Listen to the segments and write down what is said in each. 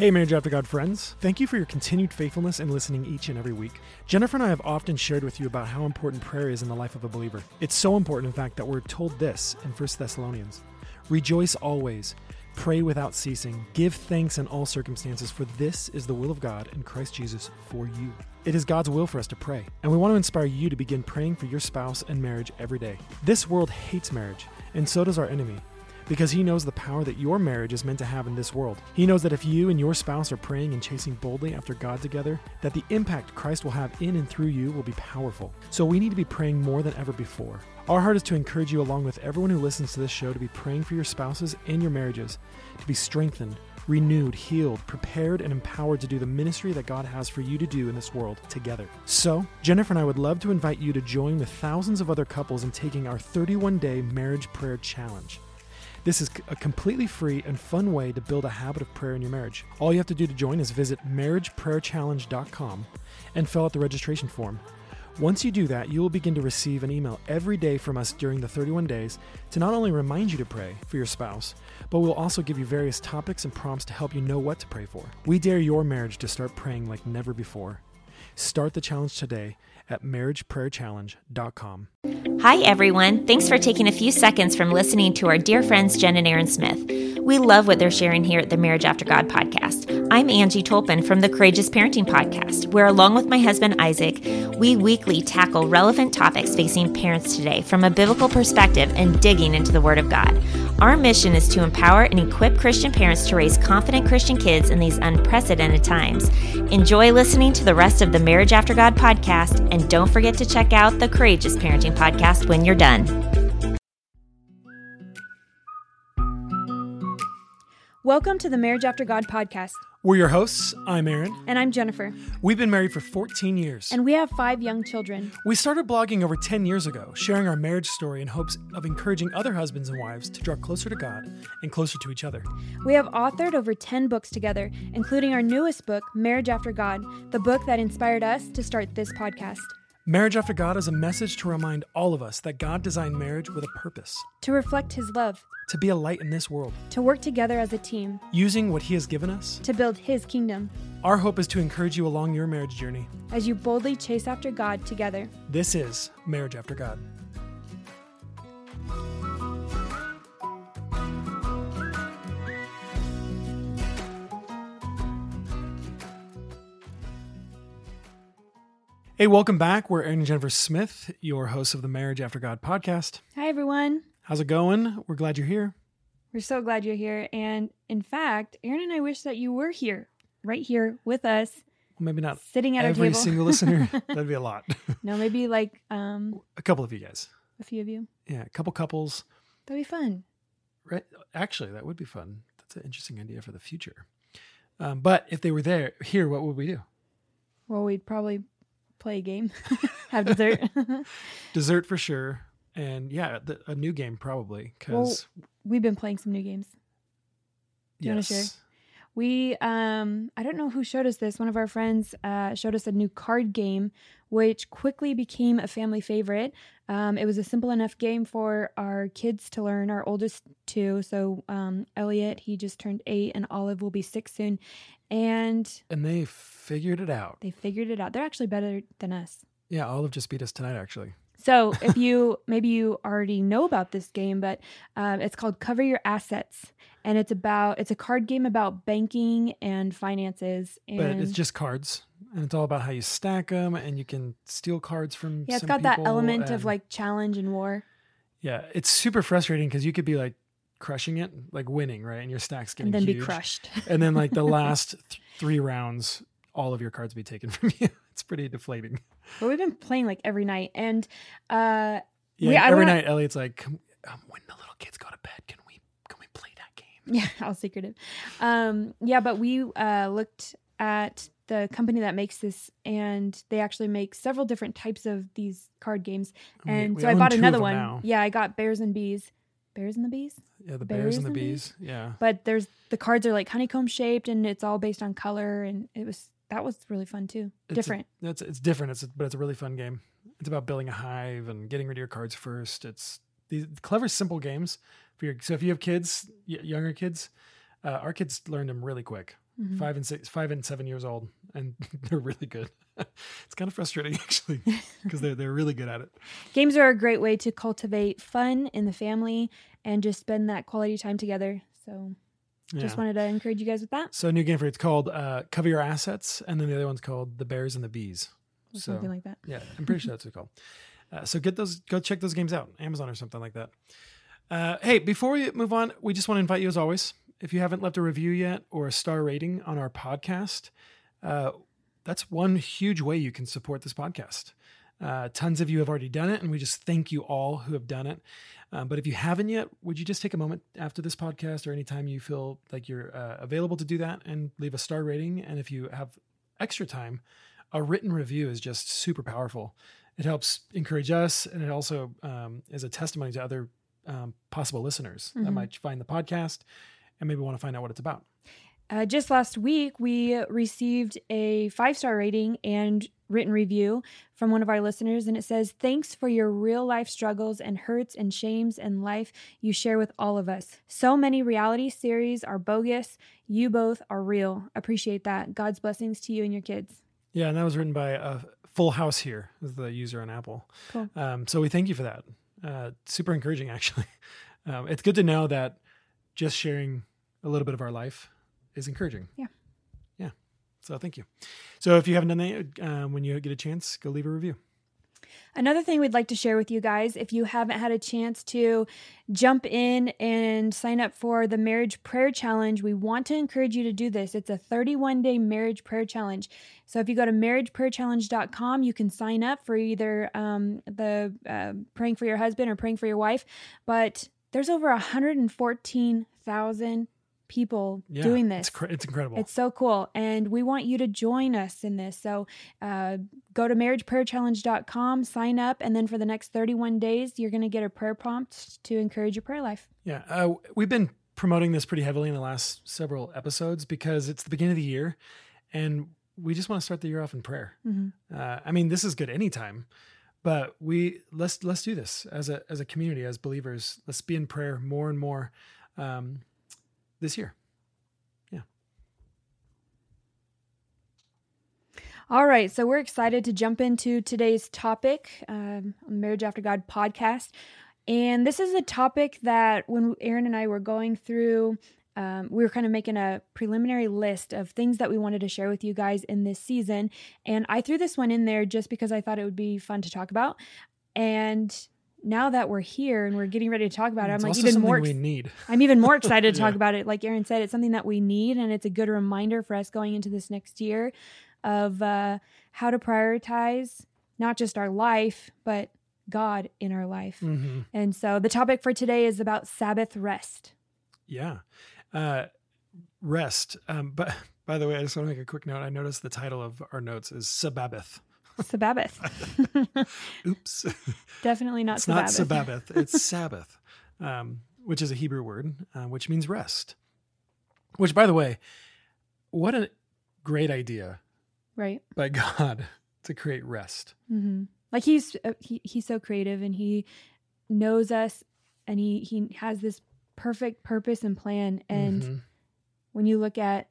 Hey, Marriage After God friends. Thank you for your continued faithfulness in listening each and every week. Jennifer and I have often shared with you about how important prayer is in the life of a believer. It's so important, in fact, that we're told this in 1 Thessalonians Rejoice always, pray without ceasing, give thanks in all circumstances, for this is the will of God in Christ Jesus for you. It is God's will for us to pray, and we want to inspire you to begin praying for your spouse and marriage every day. This world hates marriage, and so does our enemy because he knows the power that your marriage is meant to have in this world. He knows that if you and your spouse are praying and chasing boldly after God together, that the impact Christ will have in and through you will be powerful. So we need to be praying more than ever before. Our heart is to encourage you, along with everyone who listens to this show, to be praying for your spouses and your marriages, to be strengthened, renewed, healed, prepared, and empowered to do the ministry that God has for you to do in this world together. So, Jennifer and I would love to invite you to join the thousands of other couples in taking our 31 day marriage prayer challenge. This is a completely free and fun way to build a habit of prayer in your marriage. All you have to do to join is visit marriageprayerchallenge.com and fill out the registration form. Once you do that, you will begin to receive an email every day from us during the 31 days to not only remind you to pray for your spouse, but we'll also give you various topics and prompts to help you know what to pray for. We dare your marriage to start praying like never before. Start the challenge today at marriageprayerchallenge.com. Hi, everyone. Thanks for taking a few seconds from listening to our dear friends Jen and Aaron Smith. We love what they're sharing here at the Marriage After God podcast. I'm Angie Tolpin from the Courageous Parenting podcast, where along with my husband Isaac, we weekly tackle relevant topics facing parents today from a biblical perspective and digging into the Word of God. Our mission is to empower and equip Christian parents to raise confident Christian kids in these unprecedented times. Enjoy listening to the rest of the Marriage After God podcast, and don't forget to check out the Courageous Parenting podcast when you're done. Welcome to the Marriage After God podcast. We're your hosts. I'm Aaron. And I'm Jennifer. We've been married for 14 years. And we have five young children. We started blogging over 10 years ago, sharing our marriage story in hopes of encouraging other husbands and wives to draw closer to God and closer to each other. We have authored over 10 books together, including our newest book, Marriage After God, the book that inspired us to start this podcast. Marriage After God is a message to remind all of us that God designed marriage with a purpose to reflect His love, to be a light in this world, to work together as a team, using what He has given us to build His kingdom. Our hope is to encourage you along your marriage journey as you boldly chase after God together. This is Marriage After God. Hey, welcome back. We're Aaron and Jennifer Smith, your hosts of the Marriage After God podcast. Hi, everyone. How's it going? We're glad you're here. We're so glad you're here. And in fact, Aaron and I wish that you were here, right here with us. Well, maybe not sitting at every our table. single listener. That'd be a lot. no, maybe like um, a couple of you guys. A few of you. Yeah, a couple couples. That'd be fun. Right. Actually, that would be fun. That's an interesting idea for the future. Um, but if they were there here, what would we do? Well, we'd probably play a game, have dessert. dessert for sure. And yeah, the, a new game probably because well, we've been playing some new games. Do you yes. want to share? We, um, I don't know who showed us this. One of our friends uh, showed us a new card game, which quickly became a family favorite. Um, it was a simple enough game for our kids to learn. Our oldest two, so um, Elliot, he just turned eight, and Olive will be six soon, and and they figured it out. They figured it out. They're actually better than us. Yeah, Olive just beat us tonight, actually. So if you maybe you already know about this game, but um, it's called Cover Your Assets, and it's about it's a card game about banking and finances. And but it's just cards, and it's all about how you stack them, and you can steal cards from. Yeah, it's got that element of like challenge and war. Yeah, it's super frustrating because you could be like crushing it, like winning, right? And your stack's getting and then huge. be crushed. and then like the last th- three rounds, all of your cards be taken from you. it's pretty deflating. But we've been playing like every night, and uh, yeah, we, every night Elliot's like, um, when the little kids go to bed, can we can we play that game? Yeah, all secretive. Um, yeah, but we uh, looked at the company that makes this, and they actually make several different types of these card games. And we, we so I bought another one. Now. Yeah, I got Bears and Bees. Bears and the Bees? Yeah, the Bears, Bears and the bees. bees. Yeah. But there's the cards are like honeycomb shaped and it's all based on color and it was that was really fun too. It's different. A, it's it's different. It's a, but it's a really fun game. It's about building a hive and getting rid of your cards first. It's these clever, simple games for your. So if you have kids, younger kids, uh, our kids learned them really quick. Mm-hmm. five and six, five and seven years old, and they're really good. it's kind of frustrating actually because they're they're really good at it. Games are a great way to cultivate fun in the family and just spend that quality time together. So. Yeah. Just wanted to encourage you guys with that. So, new game for you. It's called uh, Cover Your Assets, and then the other one's called The Bears and the Bees. Or so, something like that. Yeah, I'm pretty sure that's what it's called. Uh, so get those, go check those games out, Amazon or something like that. Uh, hey, before we move on, we just want to invite you, as always, if you haven't left a review yet or a star rating on our podcast, uh, that's one huge way you can support this podcast. Uh, tons of you have already done it, and we just thank you all who have done it. Um, but if you haven't yet, would you just take a moment after this podcast or anytime you feel like you're uh, available to do that and leave a star rating? And if you have extra time, a written review is just super powerful. It helps encourage us, and it also um, is a testimony to other um, possible listeners mm-hmm. that might find the podcast and maybe want to find out what it's about. Uh, just last week, we received a five star rating and written review from one of our listeners, and it says, Thanks for your real life struggles and hurts and shames and life you share with all of us. So many reality series are bogus. You both are real. Appreciate that. God's blessings to you and your kids. Yeah, and that was written by a Full House here, is the user on Apple. Cool. Um, so we thank you for that. Uh, super encouraging, actually. Um, it's good to know that just sharing a little bit of our life is encouraging. Yeah. Yeah. So thank you. So if you haven't done that, um, when you get a chance, go leave a review. Another thing we'd like to share with you guys, if you haven't had a chance to jump in and sign up for the Marriage Prayer Challenge, we want to encourage you to do this. It's a 31 day marriage prayer challenge. So if you go to marriageprayerchallenge.com, you can sign up for either um, the uh, praying for your husband or praying for your wife. But there's over 114,000 people yeah, doing this. It's, cr- it's, incredible. It's so cool. And we want you to join us in this. So uh, go to marriageprayerchallenge.com, sign up, and then for the next 31 days, you're going to get a prayer prompt to encourage your prayer life. Yeah. Uh, we've been promoting this pretty heavily in the last several episodes because it's the beginning of the year and we just want to start the year off in prayer. Mm-hmm. Uh, I mean, this is good anytime but we let's let's do this as a as a community as believers let's be in prayer more and more um, this year. Yeah. All right, so we're excited to jump into today's topic um, Marriage After God podcast. And this is a topic that when Aaron and I were going through, um, we were kind of making a preliminary list of things that we wanted to share with you guys in this season. And I threw this one in there just because I thought it would be fun to talk about. And now that we're here and we're getting ready to talk about it, it's I'm like even more. We need. I'm even more excited to talk yeah. about it. Like Aaron said, it's something that we need, and it's a good reminder for us going into this next year of uh, how to prioritize not just our life, but God in our life. Mm-hmm. And so the topic for today is about Sabbath rest. Yeah, uh, rest. Um, but by the way, I just want to make a quick note. I noticed the title of our notes is Sabbath. Sabbath. Oops. Definitely not it's Sabbath. not Sabbath. It's Sabbath, um, which is a Hebrew word, uh, which means rest. Which, by the way, what a great idea, right? By God to create rest. Mm-hmm. Like he's uh, he, he's so creative, and he knows us, and he he has this perfect purpose and plan. And mm-hmm. when you look at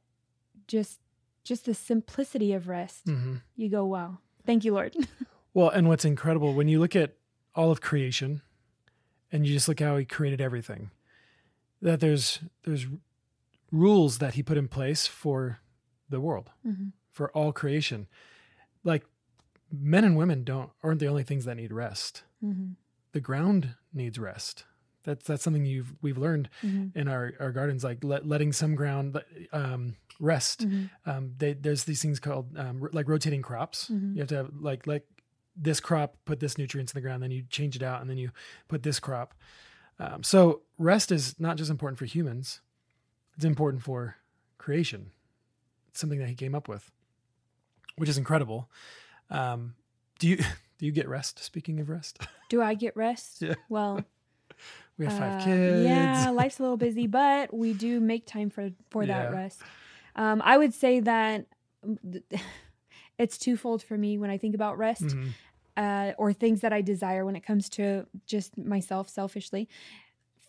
just just the simplicity of rest, mm-hmm. you go, wow, Thank you, Lord. well, and what's incredible when you look at all of creation and you just look how he created everything, that there's there's rules that he put in place for the world, mm-hmm. for all creation. Like men and women don't aren't the only things that need rest. Mm-hmm. The ground needs rest. That's that's something you've we've learned mm-hmm. in our, our gardens, like let, letting some ground um, rest. Mm-hmm. Um, they, there's these things called um, like rotating crops. Mm-hmm. You have to have like like this crop put this nutrients in the ground, then you change it out, and then you put this crop. Um, so rest is not just important for humans; it's important for creation. It's something that he came up with, which is incredible. Um, do you do you get rest? Speaking of rest, do I get rest? yeah. Well, we have five uh, kids. Yeah, life's a little busy, but we do make time for for yeah. that rest. Um, I would say that it's twofold for me when I think about rest mm-hmm. uh, or things that I desire when it comes to just myself selfishly.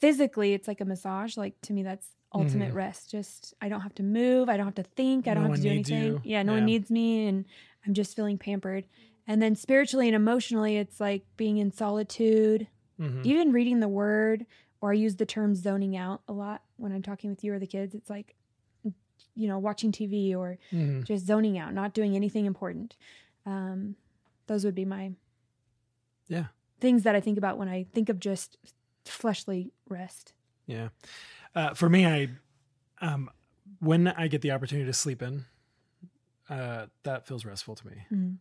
Physically, it's like a massage. Like to me, that's ultimate Mhm. rest. Just I don't have to move. I don't have to think. I don't have to do anything. you. Yeah, no Yeah. one needs me, and I'm just feeling pampered. And then spiritually and emotionally, it's like being in solitude, Mhm. even reading the word. Or I use the term zoning out a lot when I'm talking with you or the kids. It's like, you know, watching TV or Mhm. just zoning out, not doing anything important. Um, those would be my Yeah. things that I think about when I think of just fleshly rest. Yeah. Uh, for me, I, um, when I get the opportunity to sleep in, uh, that feels restful to me. Mhm.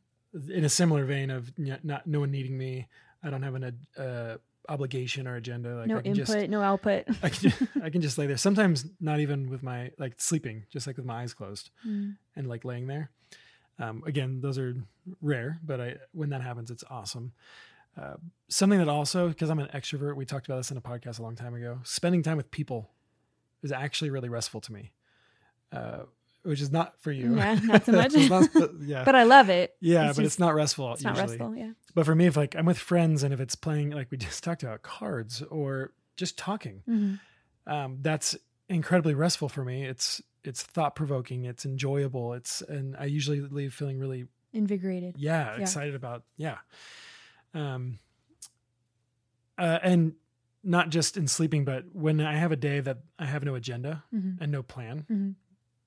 In a similar vein of not no one needing me, I don't have an uh, obligation or agenda. Like no I can input, just, no output. I can, just, I can just lay there. Sometimes not even with my like sleeping, just like with my eyes closed Mm. and like laying there. Um, again, those are rare, but I when that happens, it's awesome. Uh, something that also, because I'm an extrovert, we talked about this in a podcast a long time ago. Spending time with people is actually really restful to me, uh, which is not for you. Yeah, not so much. Not- yeah, but I love it. yeah, it's but just- it's not restful. It's not usually. restful. Yeah. But for me, if like I'm with friends and if it's playing, like we just talked about, cards or just talking, hmm um, that's incredibly restful for me. It's it's thought provoking. It's enjoyable. It's and I usually leave feeling really Invigorated. yeah, Yeah. excited about yeah um uh, and not just in sleeping but when i have a day that i have no agenda hmm and no plan hmm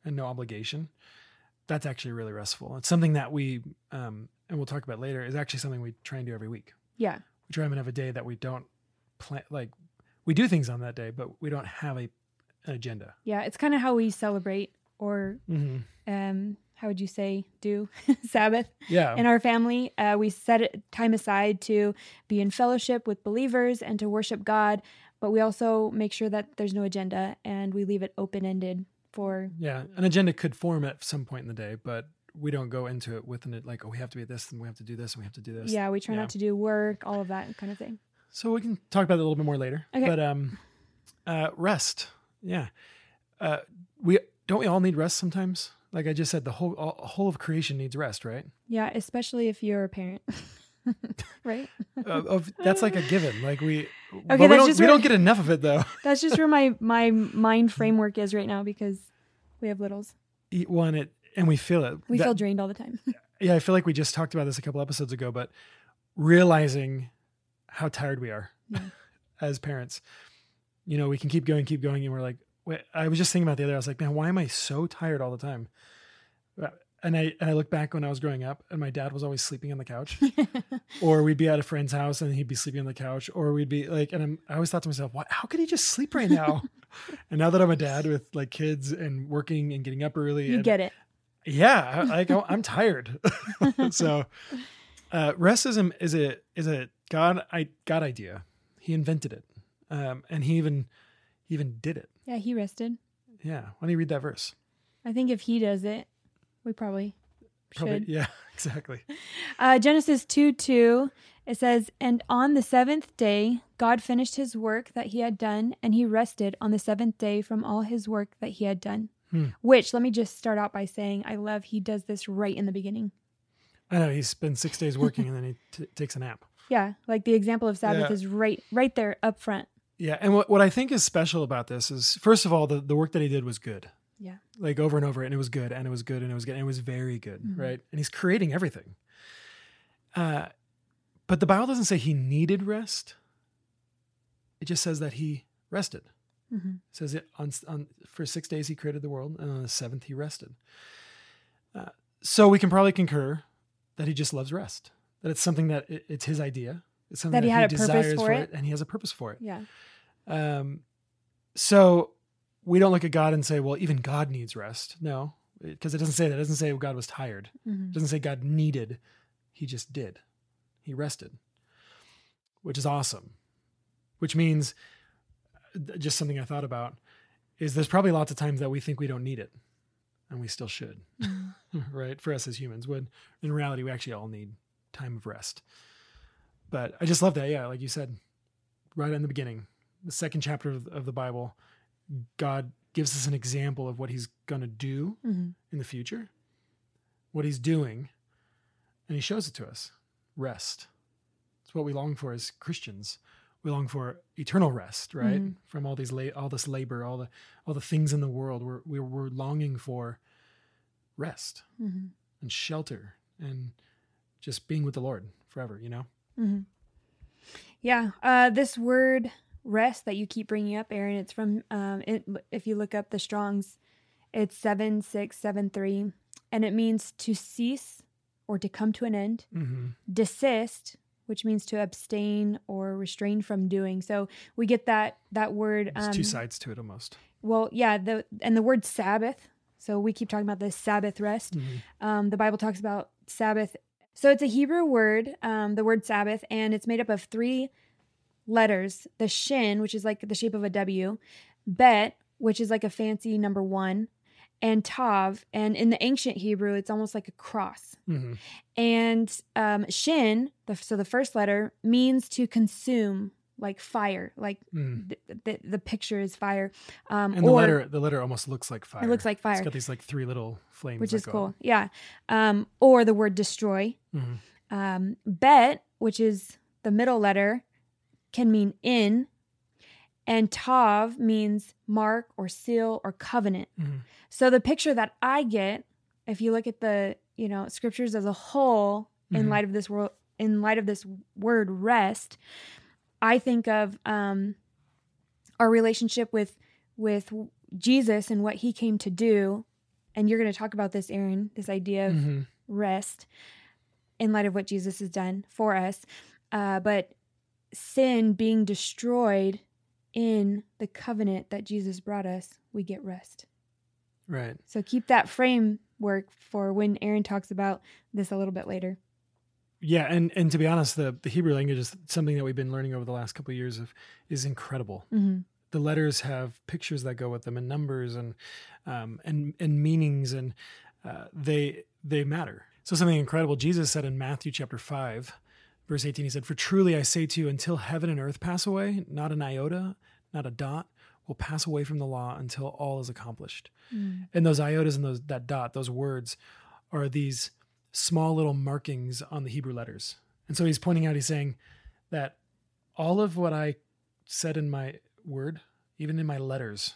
and no obligation that's actually really restful it's something that we um and we'll talk about later is actually something we try and do every week Yeah. we try and have a day that we don't plan like we do things on that day but we don't have a an agenda Yeah. It's kind of how we celebrate, or mm-hmm. um, how would you say, do Sabbath yeah in our family. Uh, we set time aside to be in fellowship with believers and to worship God, but we also make sure that there's no agenda and we leave it open ended for. Yeah, an agenda could form at some point in the day, but we don't go into it with an like, oh, we have to be at this and we have to do this and we have to do this. Yeah, we try Yeah. not to do work, all of that kind of thing. So we can talk about it a little bit more later. Okay. But um, uh, rest. Yeah. Uh, we don't we all need rest sometimes. Like I just said, the whole all, whole of creation needs rest, right? Yeah, especially if you're a parent. right? uh, of, that's like a given. Like we, but Okay, we that's don't just we where- don't get enough of it though. That's just where my my mind framework is right now because we have littles. Eat one it and we feel it. We That- feel drained all the time. yeah, I feel like we just talked about this a couple episodes ago, but realizing how tired we are Yeah. as parents, you know, we can keep going, keep going, and we're like, wait, I was just thinking about the other. I was like, man, why am I so tired all the time? And I and I look back when I was growing up, and my dad was always sleeping on the couch, or we'd be at a friend's house and he'd be sleeping on the couch, or we'd be like, and I'm, I always thought to myself, what? How could he just sleep right now? and now that I'm a dad with like kids and working and getting up early, you and- get it. yeah I- like i'm tired so uh rest is a is a is a god i god idea he invented it um and he even he even did it Yeah, he rested. yeah why don't you read that verse I think if he does it, we probably, Probably, should. yeah exactly Uh, Genesis 2 2, it says, And on the seventh day, God finished his work that he had done, and he rested on the seventh day from all his work that he had done. Hmm. Which, let me just start out by saying, I love he does this right in the beginning. i know he's been six days working and then he t- takes a nap Yeah, like the example of Sabbath Yeah. is right, right there up front. yeah and what, what i think is special about this is first of all the, the work that he did was good Yeah. like over and over and it was good and it was good and it was good and it was very good Mhm. right and he's creating everything uh but the bible doesn't say he needed rest it just says that he rested hmm it says it on, on for six days he created the world and on the seventh he rested uh, so we can probably concur that he just loves rest that it's something that it, it's his idea it's something That he had a purpose desires for it. and he has a purpose for it Yeah. um, so we don't look at God and say, well, even God needs rest. No, because it doesn't say that. It doesn't say God was tired. hmm It doesn't say God needed. He just did. He rested, which is awesome. Which means, uh, just something I thought about, is there's probably lots of times that we think we don't need it, and we still should, right? For us as humans, when in reality we actually all need time of rest. But I just love that. Yeah, like you said, right in the beginning, the second chapter of, of the Bible, God gives us an example of what He's going to do hmm in the future, what he's doing, and he shows it to us. Rest. It's what we long for as Christians. we long for eternal rest, right? Mhm. From all these la- all this labor, all the all the things in the world. We're we're, we're longing for rest hmm and shelter and just being with the Lord forever. You know. hmm Yeah, uh, this word rest that you keep bringing up, Aaron, it's from um, it, if you look up the Strong's, it's seven six seven three, and it means to cease or to come to an end. Mm-hmm. Desist, which means to abstain or restrain from doing. So we get that that word. There's Um, two sides to it almost. well, yeah, the and the word Sabbath. So we keep talking about this Sabbath rest. Mhm. Um, the Bible talks about Sabbath. So it's a Hebrew word, um, the word Sabbath, and it's made up of three letters the shin, which is like the shape of a W, bet, which is like a fancy number one, and tav. And in the ancient Hebrew, it's almost like a cross. Mhm. And um, shin, the, so the first letter, means to consume, like fire, like Mm. the, the, the picture is fire. Um, And the or- letter the letter almost looks like fire. It looks like It's fire, got these like three little flames, which is cool. up. Yeah. Um, or the word destroy. Mhm. Um, bet, which is the middle letter, can mean in, and tav means mark or seal or covenant. Mhm. So the picture that I get, if you look at the you know scriptures as a whole, in Mhm. light of this world, in light of this word rest, I think of um, our relationship with with Jesus and what He came to do. And you're going to talk about this, Aaron. This idea of Mhm. rest in light of what Jesus has done for us. Uh, but sin being destroyed in the covenant that Jesus brought us, we get rest. Right. So keep that framework for when Aaron talks about this a little bit later. Yeah, and and to be honest, the the Hebrew language is something that we've been learning over the last couple of years of is incredible. hmm The letters have pictures that go with them and numbers and um, and and meanings and uh, they they matter. So something incredible. Jesus said in Matthew chapter five, verse eighteen, he said, "For truly I say to you, until heaven and earth pass away, not an iota, not a dot." Will pass away from the law until all is accomplished. Hmm. And those iotas and those that dot, those words, are these small little markings on the Hebrew letters. And so he's pointing out, he's saying that all of what I said in my word, even in my letters,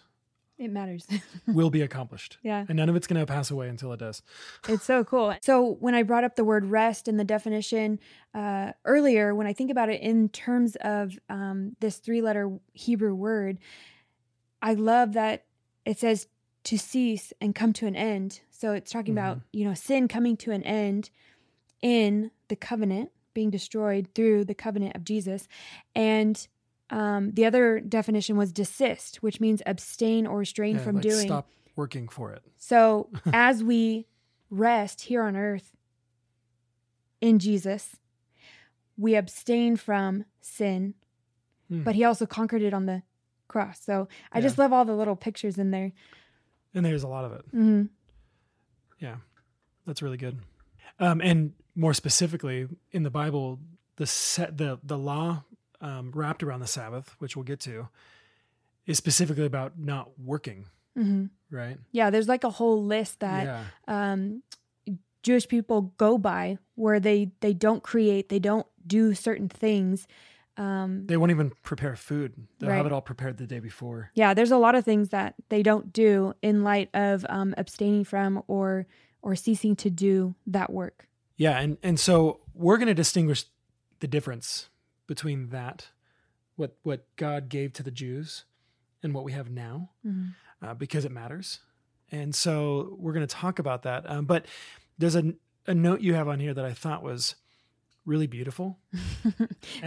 It matters. will be accomplished. yeah. And none of it's going to pass away until it does. It's so cool. So when I brought up the word rest in the definition uh, earlier, when I think about it in terms of um, this three-letter Hebrew word, I love that it says to cease and come to an end. So it's talking about you know sin coming to an end in the covenant being destroyed through the covenant of Jesus, and um, the other definition was desist, which means abstain or restrain Yeah, from like doing. Stop working for it. So as we rest here on earth in Jesus, we abstain from sin, Hmm. but he also conquered it on the cross. So I Yeah. just love all the little pictures in there. And there's a lot of it. hmm Yeah, that's really good. Um, and more specifically, in the Bible, the set the the law um, wrapped around the Sabbath, which we'll get to, is specifically about not working. hmm Right? Yeah, there's like a whole list that yeah. um, Jewish people go by where they they don't create, they don't do certain things. Um, They won't even prepare food. They'll have it all prepared the day before. yeah, there's a lot of things that they don't do in light of um, abstaining from or or ceasing to do that work. Yeah, and and so we're going to distinguish the difference between that, what what God gave to the Jews, and what we have now, Mhm. uh, because it matters. And so we're going to talk about that. Um, but there's a a note you have on here that I thought was really beautiful.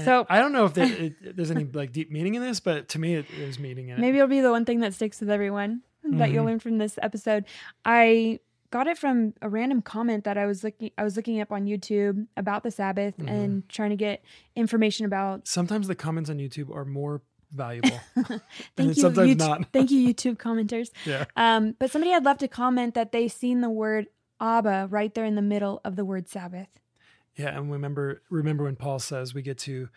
So- I don't know if there, it, there's any like deep meaning in this, but to me, it, there's meaning in it. Maybe it'll be the one thing that sticks with everyone that you'll Mhm. learn from this episode. I got it from a random comment that I was looking I was looking up on YouTube about the Sabbath Mhm. and trying to get information about Sometimes the comments on YouTube are more valuable, and Thank you, sometimes YouTube, not. thank you, YouTube commenters. Yeah. Um, but somebody had left a comment that they seen the word Abba right there in the middle of the word Sabbath. Yeah, and remember remember when Paul says we get to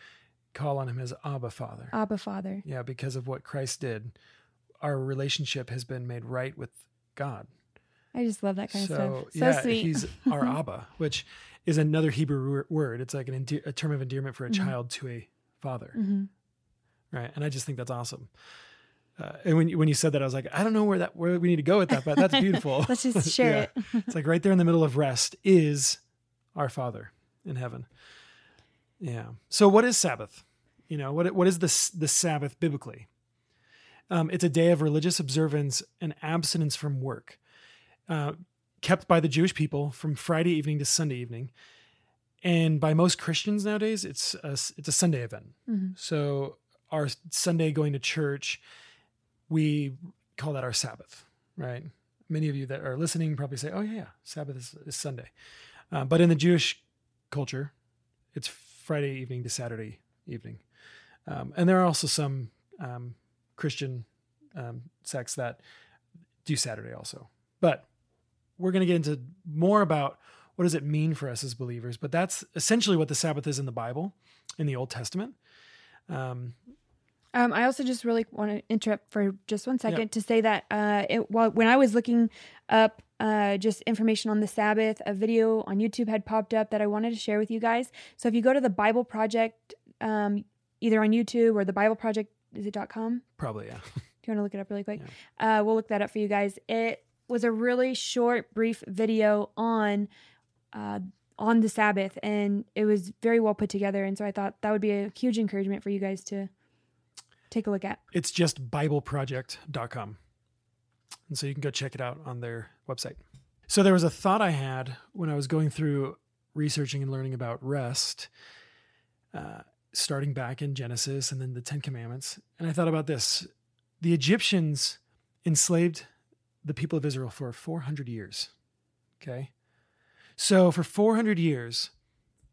call on him as Abba Father. Abba Father. Yeah, because of what Christ did, our relationship has been made right with God. I just love that kind so of stuff. So yeah, sweet. he's our Abba, which is another Hebrew word. It's like an ende- a term of endearment for a Mhm. child to a father. Mhm. right? And I just think that's awesome. Uh, and when you, when you said that, I was like, I don't know where that where we need to go with that, but that's beautiful. Let's just share Yeah. it. it's like right there in the middle of rest is our Father in heaven. Yeah. So what is Sabbath? You know what what is the the Sabbath biblically? Um, it's a day of religious observance and abstinence from work, uh, kept by the Jewish people from Friday evening to Sunday evening, and by most Christians nowadays, it's a, it's a Sunday event. Mhm. So our Sunday going to church, we call that our Sabbath, right? Many of you that are listening probably say, "Oh yeah, yeah Sabbath is, is Sunday," uh, but in the Jewish culture, it's Friday evening to Saturday evening, um, and there are also some um, Christian um, sects that do Saturday also. But we're going to get into more about what does it mean for us as believers. But that's essentially what the Sabbath is in the Bible, in the Old Testament. Um, Um, I also just really want to interrupt for just one second to say that uh, it, well, when I was looking up uh, just information on the Sabbath, a video on YouTube had popped up that I wanted to share with you guys. So if you go to the Bible Project, um, either on YouTube or the Bible Project, is it .com? probably, yeah. Do you want to look it up really quick? Uh, we'll look that up for you guys. It was a really short, brief video on uh, on the Sabbath, and it was very well put together. And so I thought that would be a huge encouragement for you guys to take a look at. It's just BibleProject.com. And so you can go check it out on their website. So there was a thought I had when I was going through researching and learning about rest, uh, starting back in Genesis and then the Ten Commandments. And I thought about this the Egyptians enslaved the people of Israel for 400 years. Okay. So for 400 years,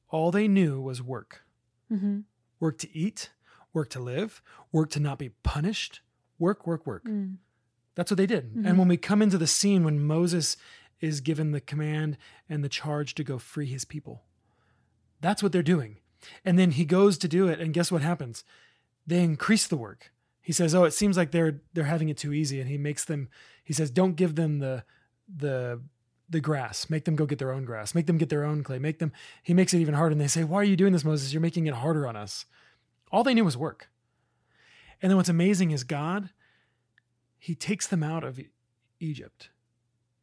all they knew was work Mm-hmm. work to eat, work to live, work to not be punished, work, work, work. Mm. That's what they did. Mhm. And when we come into the scene when Moses is given the command and the charge to go free his people, that's what they're doing. And then he goes to do it, and guess what happens? They increase the work. He says, "Oh, it seems like they're they're having it too easy," and he makes them. He says, "Don't give them the the the grass. Make them go get their own grass. Make them get their own clay. Make them." He makes it even harder, and they say, "Why are you doing this, Moses? You're making it harder on us." All they knew was work. And then what's amazing is God, He takes them out of Egypt.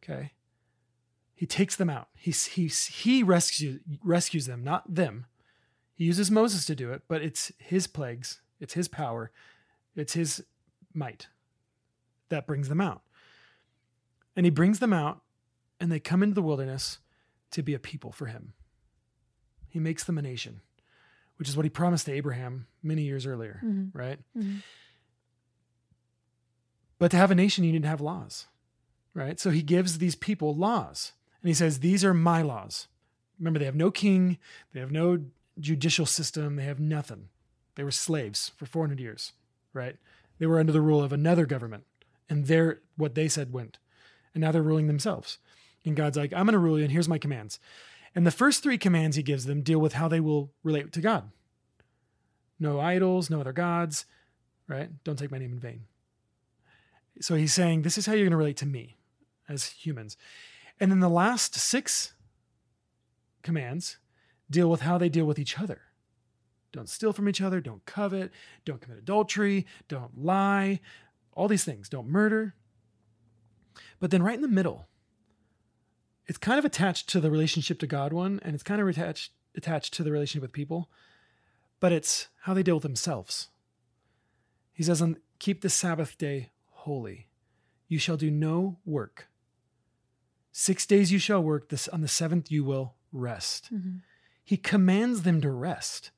Okay. He takes them out. He, he, he rescues, rescues them, not them. He uses Moses to do it, but it's his plagues, it's his power, it's his might that brings them out. And he brings them out, and they come into the wilderness to be a people for him. He makes them a nation, which is what he promised to Abraham many years earlier, Mhm. right? Mhm. But to have a nation, you need to have laws, right? So he gives these people laws, and he says, These are my laws. Remember, they have no king, they have no judicial system, they have nothing. They were slaves for 400 years, right? They were under the rule of another government, and their what they said went. And now they're ruling themselves. And God's like, I'm going to rule you, and here's my commands. And the first three commands he gives them deal with how they will relate to God. No idols, no other gods, right? Don't take my name in vain. So he's saying, This is how you're going to relate to me as humans. And then the last six commands deal with how they deal with each other. Don't steal from each other, don't covet, don't commit adultery, don't lie, all these things, don't murder. But then right in the middle, it's kind of attached to the relationship to God one, and it's kind of attached attached to the relationship with people, but it's how they deal with themselves. He says, "On keep the Sabbath day holy. You shall do no work. Six days you shall work. This on the seventh you will rest." Mhm. He commands them to rest,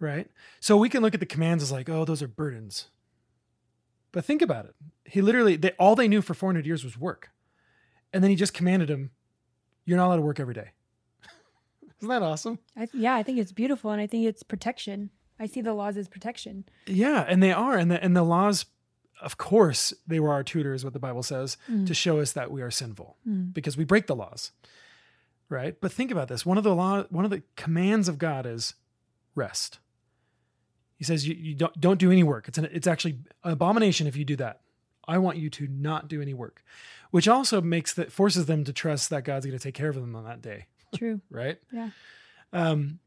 right? So we can look at the commands as like, "Oh, those are burdens." But think about it. He literally, they, all they knew for 400 years was work. And then he just commanded them, you're not allowed to work every day. Isn't that awesome? I, yeah, I think it's beautiful, and I think it's protection. I see the laws as protection. Yeah, and they are. And the, and the laws, of course, they were our tutors, what the Bible says, Mm. to show us that we are sinful Mm. because we break the laws. Right? But think about this. One of the law, one of the commands of God is rest. He says you, you don't don't do any work. It's an it's actually an abomination if you do that. I want you to not do any work, which also makes that forces them to trust that God's going to take care of them on that day, True. right? Yeah. Um,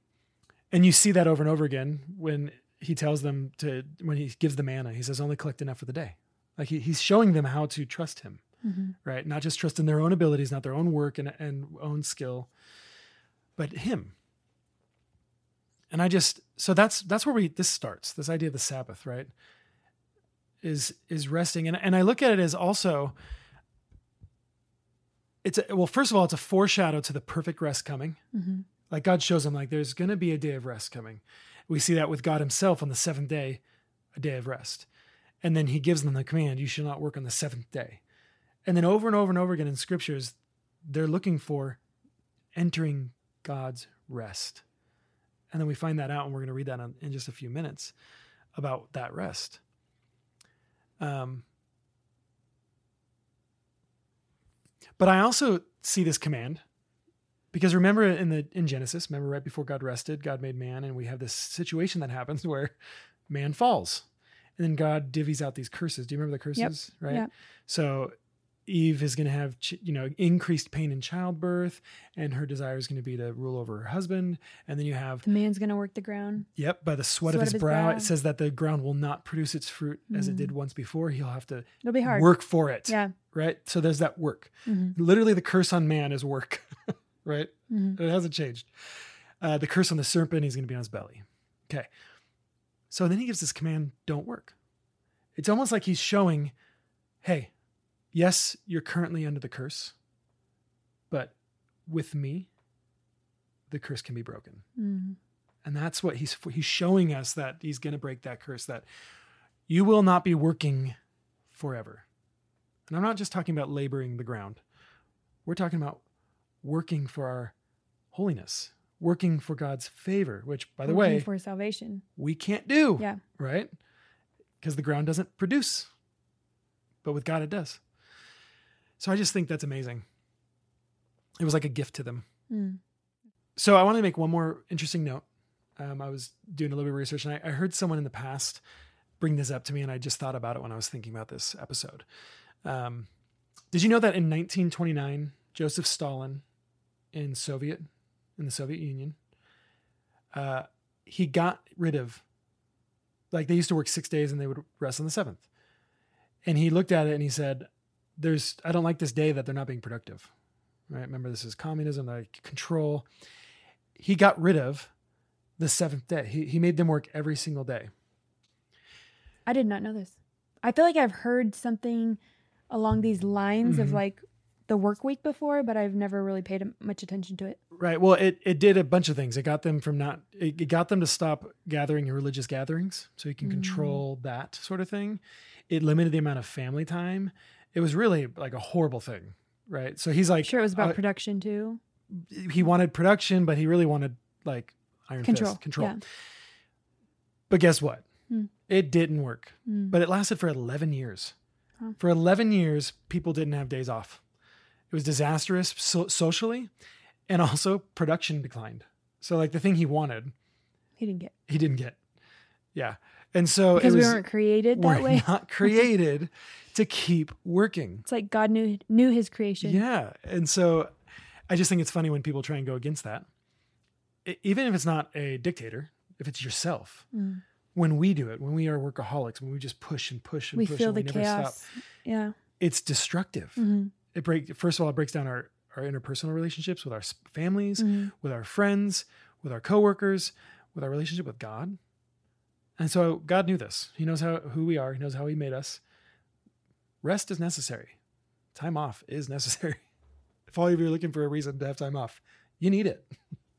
and you see that over and over again when he tells them to when he gives the manna, he says only collect enough for the day. Like he, he's showing them how to trust him, Mm-hmm. right? Not just trust in their own abilities, not their own work and, and own skill, but him. And I just so that's that's where we this starts, this idea of the Sabbath, right? Is is resting. And and I look at it as also it's a, well, first of all, it's a foreshadow to the perfect rest coming. Mm-hmm. Like God shows them, like there's going to be a day of rest coming. We see that with God Himself on the seventh day, a day of rest, and then He gives them the command: "You shall not work on the seventh day." And then over and over and over again in scriptures, they're looking for entering God's rest. And then we find that out, and we're going to read that in, in just a few minutes about that rest. Um, but I also see this command because remember in the in Genesis, remember right before God rested, God made man, and we have this situation that happens where man falls, and then God divvies out these curses. Do you remember the curses? Right. Yep. So Eve is going to have ch- you know increased pain in childbirth, and her desire is going to be to rule over her husband. And then you have The man's gonna work the ground. Yep, by the sweat, Sweat of of his, his brow, brow. it says that the ground will not produce its fruit as it Mm. did once before. He'll have to It'll be hard. work for it. Yeah. Right? So there's that work. hmm Literally, the curse on man is work. right? hmm It hasn't changed. Uh, the curse on the serpent, he's going to be on his belly. Okay. So then he gives this command don't work. It's almost like he's showing, hey, yes, you're currently under the curse, but with me, the curse can be broken. Hmm and that's what he's he's showing us that he's going to break that curse that you will not be working forever. And i'm not just talking about laboring the ground. We're talking about working for our holiness working for god's favor which by the way for salvation. we can't do Yeah. right? Because the ground doesn't produce but with god it does so i just think that's amazing it was like a gift to them Mm. so I want to make one more interesting note. Um, I was doing a little bit of research and I, I heard someone in the past bring this up to me, and I just thought about it when I was thinking about this episode. Um, did you know that in 1929, Joseph Stalin in Soviet in the Soviet Union, uh, he got rid of like they used to work six days and they would rest on the seventh, and he looked at it and he said, "There's I don't like this day that they're not being productive." Right? Remember, this is communism, like control he got rid of the seventh day. He, he made them work every single day. I did not know this. I feel like I've heard something along these lines of Mhm. like the work week before, but I've never really paid much attention to it. Right. Well, it, it did a bunch of things. It got them from not, it, it got them to stop gathering in religious gatherings so you can Mm. control that sort of thing. It limited the amount of family time. It was really like a horrible thing. Right. So he's like, sure it was about uh, production too. he wanted production, but he really wanted like iron Control. fist control. Yeah. But guess what? Hmm. It didn't work. Mm. but it lasted for 11 years. Huh. For 11 years, people didn't have days off. It was disastrous so- socially, and also production declined. So, like the thing he wanted, He didn't get he didn't get. Yeah, and so because it we weren't created that we're way. not created to keep working. It's like God knew knew His creation. Yeah, and so I just think it's funny when people try and go against that, E- even if it's not a dictator, if it's yourself. Mm. When we do it, when we are workaholics, when we just push and push and We push feel and the we never stop. Yeah. it's destructive. hmm It break first of all, it breaks down our our interpersonal relationships with our families, hmm with our friends, with our coworkers, with our relationship with God. And so God knew this. He knows how who we are. He knows how He made us. Rest is necessary. Time off is necessary. If all of you are looking for a reason to have time off, you need it.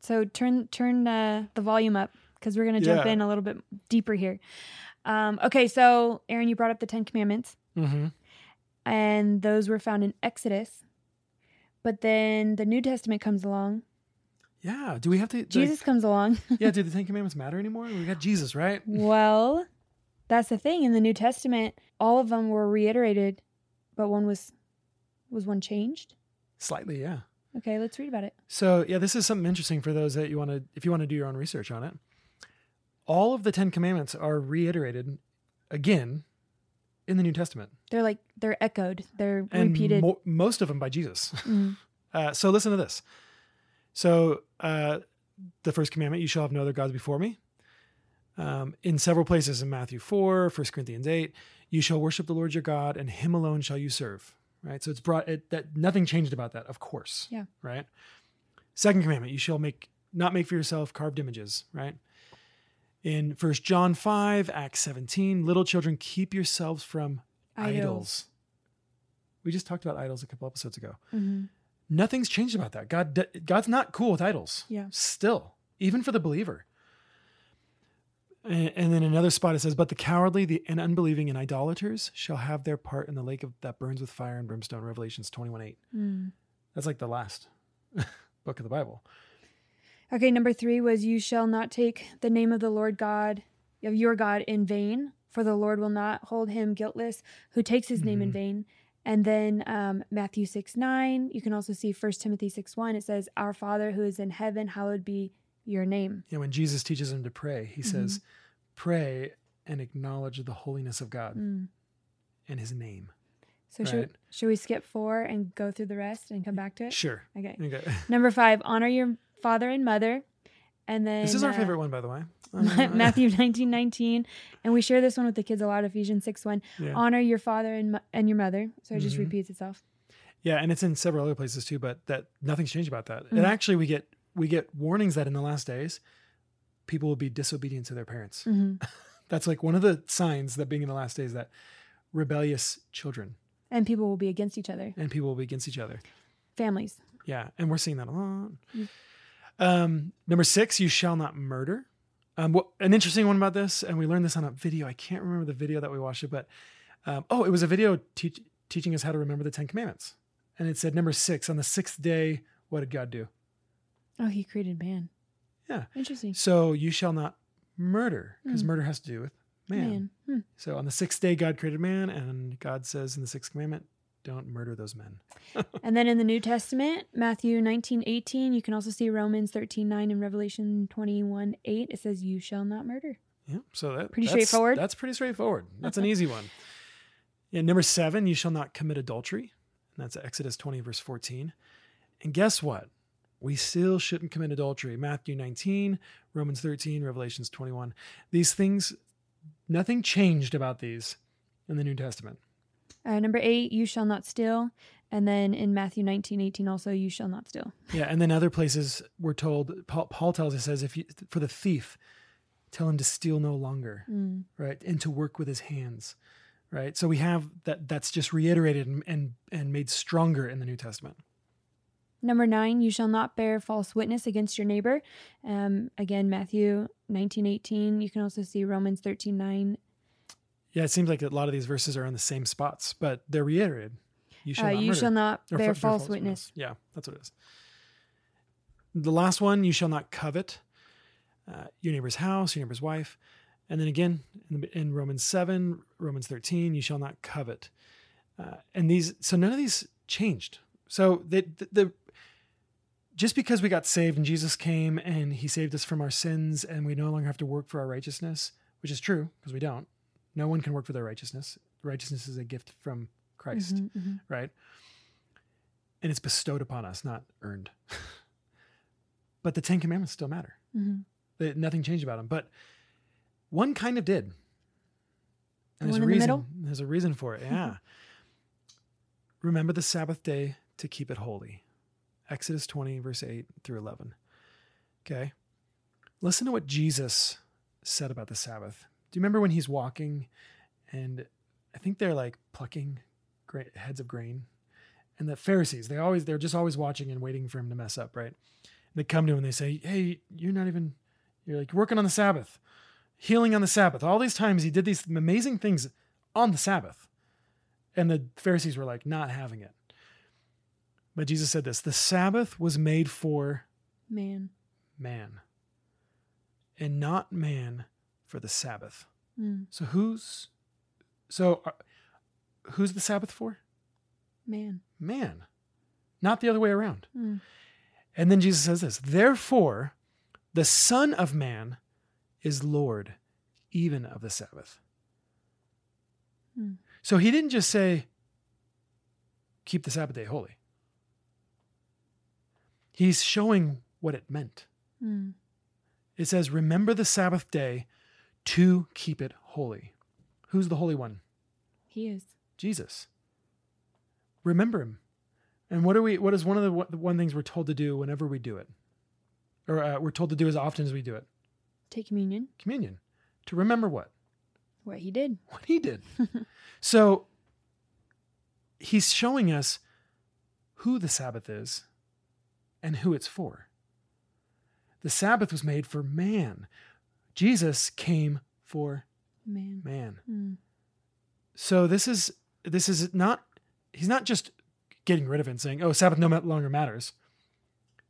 So turn turn uh, the volume up because we're gonna jump Yeah. in a little bit deeper here. Um, okay, so Aaron, you brought up the Ten Commandments, Mm-hmm. and those were found in Exodus. But then the New Testament comes along. Yeah. Do we have to? like- Jesus comes along. yeah. Do the Ten Commandments matter anymore? We got Jesus, right? well, that's the thing. In the New Testament, all of them were reiterated, but one was was one changed. Slightly, yeah. Okay, let's read about it. So yeah, this is something interesting for those that you want to, if you want to do your own research on it. All of the Ten Commandments are reiterated again in the New Testament, They're like they're echoed. They're and repeated. mo- most of them by Jesus. Mm. Uh, so listen to this. So uh, the first commandment: You shall have no other gods before me. Um, in several places in Matthew 4, 1 Corinthians 8, you shall worship the Lord your God, and him alone shall you serve. Right. So it's brought it that nothing changed about that, of course. Yeah. Right. Second commandment, you shall make not make for yourself carved images, right? In First John 5, Acts 17, little children, keep yourselves from idols. Idols. We just talked about idols a couple episodes ago. hmm Nothing's changed about that. God God's not cool with idols. Yeah. Still, even for the believer. And, and then another spot it says, "But the cowardly, the and unbelieving, and idolaters shall have their part in the lake of that burns with fire and brimstone." Revelations twenty-one eight. Mm. That's like the last book of the Bible. Okay, number three was you shall not take the name of the Lord God of your God in vain, for the Lord will not hold him guiltless who takes his name in Mhm. vain. And then um, Matthew 6 9, you can also see 1 Timothy 6 1. It says, Our Father who is in heaven, hallowed be your name. Yeah, when Jesus teaches him to pray, he says, "Pray and acknowledge the holiness of God Mm. and His name." So, should, should we skip four and go through the rest and come back to it? Sure. Okay. Okay. Number five, honor your father and mother. And then This is our uh, favorite one, by the way. Matthew 19 19. And we share this one with the kids a lot, Ephesians 6 1. Yeah. Honor your father and, and your mother. So it just Mhm. repeats itself. Yeah, and it's in several other places too, but that nothing's changed about that. Mhm. And actually, we get we get warnings that in the last days, people will be disobedient to their parents. hmm That's like one of the signs that being in the last days that rebellious children And people will be against each other, and people will be against each other. families. Yeah, and we're seeing that a lot. Mm. Um, number six, you shall not murder. Um, what, an interesting one about this, and we learned this on a video. I can't remember the video that we watched it, but um, oh, it was a video teach, teaching us how to remember the Ten Commandments. And it said number six, on the sixth day, what did God do? Oh, he created man. Yeah. Interesting. So you shall not murder, because Mm. murder has to do with man. Man. Hmm. So on the sixth day, God created man, and God says in the sixth commandment, don't murder those men. And then in the New Testament, Matthew 19 18, you can also see Romans 13 9 and Revelation 21 8. It says, You shall not murder. Yeah. So that Pretty that's- straightforward. That's pretty straightforward. That's an easy one. Yeah. Number seven, you shall not commit adultery. And that's Exodus 20, verse 14. And guess what? We still shouldn't commit adultery. Matthew 19, Romans 13, Revelations 21. These things, nothing changed about these in the New Testament. Uh, number eight, you shall not steal. And then in Matthew 19 18, also, you shall not steal. Yeah, and then other places we're told Paul, Paul tells us says if you for the thief, tell him to steal no longer, Mm. right, and to work with his hands, right. So we have that that's just reiterated and and, and made stronger in the New Testament. Number nine, you shall not bear false witness against your neighbor. Um, again, Matthew 19 18. You can also see Romans 13 9. Yeah, it seems like a lot of these verses are in the same spots, but they're reiterated. You shall Uh, not you shall not bear fa- false witness. Yeah, that's what it is. The last one, you shall not covet uh, your neighbor's house, your neighbor's wife. And then again, in, the, in Romans 7, Romans 13, you shall not covet. Uh, and these, so none of these changed. So the, the, the, just because we got saved and Jesus came and he saved us from our sins and we no longer have to work for our righteousness, which is true because we don't. No one can work for their righteousness. Righteousness is a gift from Christ Mhm, mhm. right? And it's bestowed upon us, not earned. but the Ten Commandments still matter. Mhm. They- nothing changed about them. But one kind of did. The And there's a in the reason. There's a reason for it. Yeah. Remember the Sabbath day to keep it holy. Exodus 20, verse 8 through 11. Okay. Listen to what Jesus said about the Sabbath. Do you remember when he's walking and I think they're like plucking gra- heads of grain? And the Pharisees, they always they're just always watching and waiting for him to mess up, right? And they come to him and they say, "Hey, you're not even you're like working on the Sabbath, healing on the Sabbath. All these times he did these amazing things on the Sabbath." And the Pharisees were like not having it. But Jesus said this, "The Sabbath was made for Man. man, and not man for the Sabbath." Mm. So who's so uh, who's the Sabbath for? Man. Man, not the other way around. Mm. And then Jesus says this, therefore, the Son of Man is Lord even of the Sabbath. Hmm. So he didn't just say, keep the Sabbath day holy. He's showing what it meant. Mm. It says, remember the Sabbath day to keep it holy. Who's the Holy One? He is. Jesus. Remember him. And what are we? What is one of the, what, one things we're told to do whenever we do it, or uh, we're told to do as often as we do it? Take communion. Communion. To remember what? What he did. What he did. so he's showing us who the Sabbath is and who it's for. The Sabbath was made for man. Jesus came for Man. man. Mm. So this is this is not he's not just getting rid of it and saying, "Oh, Sabbath no longer matters."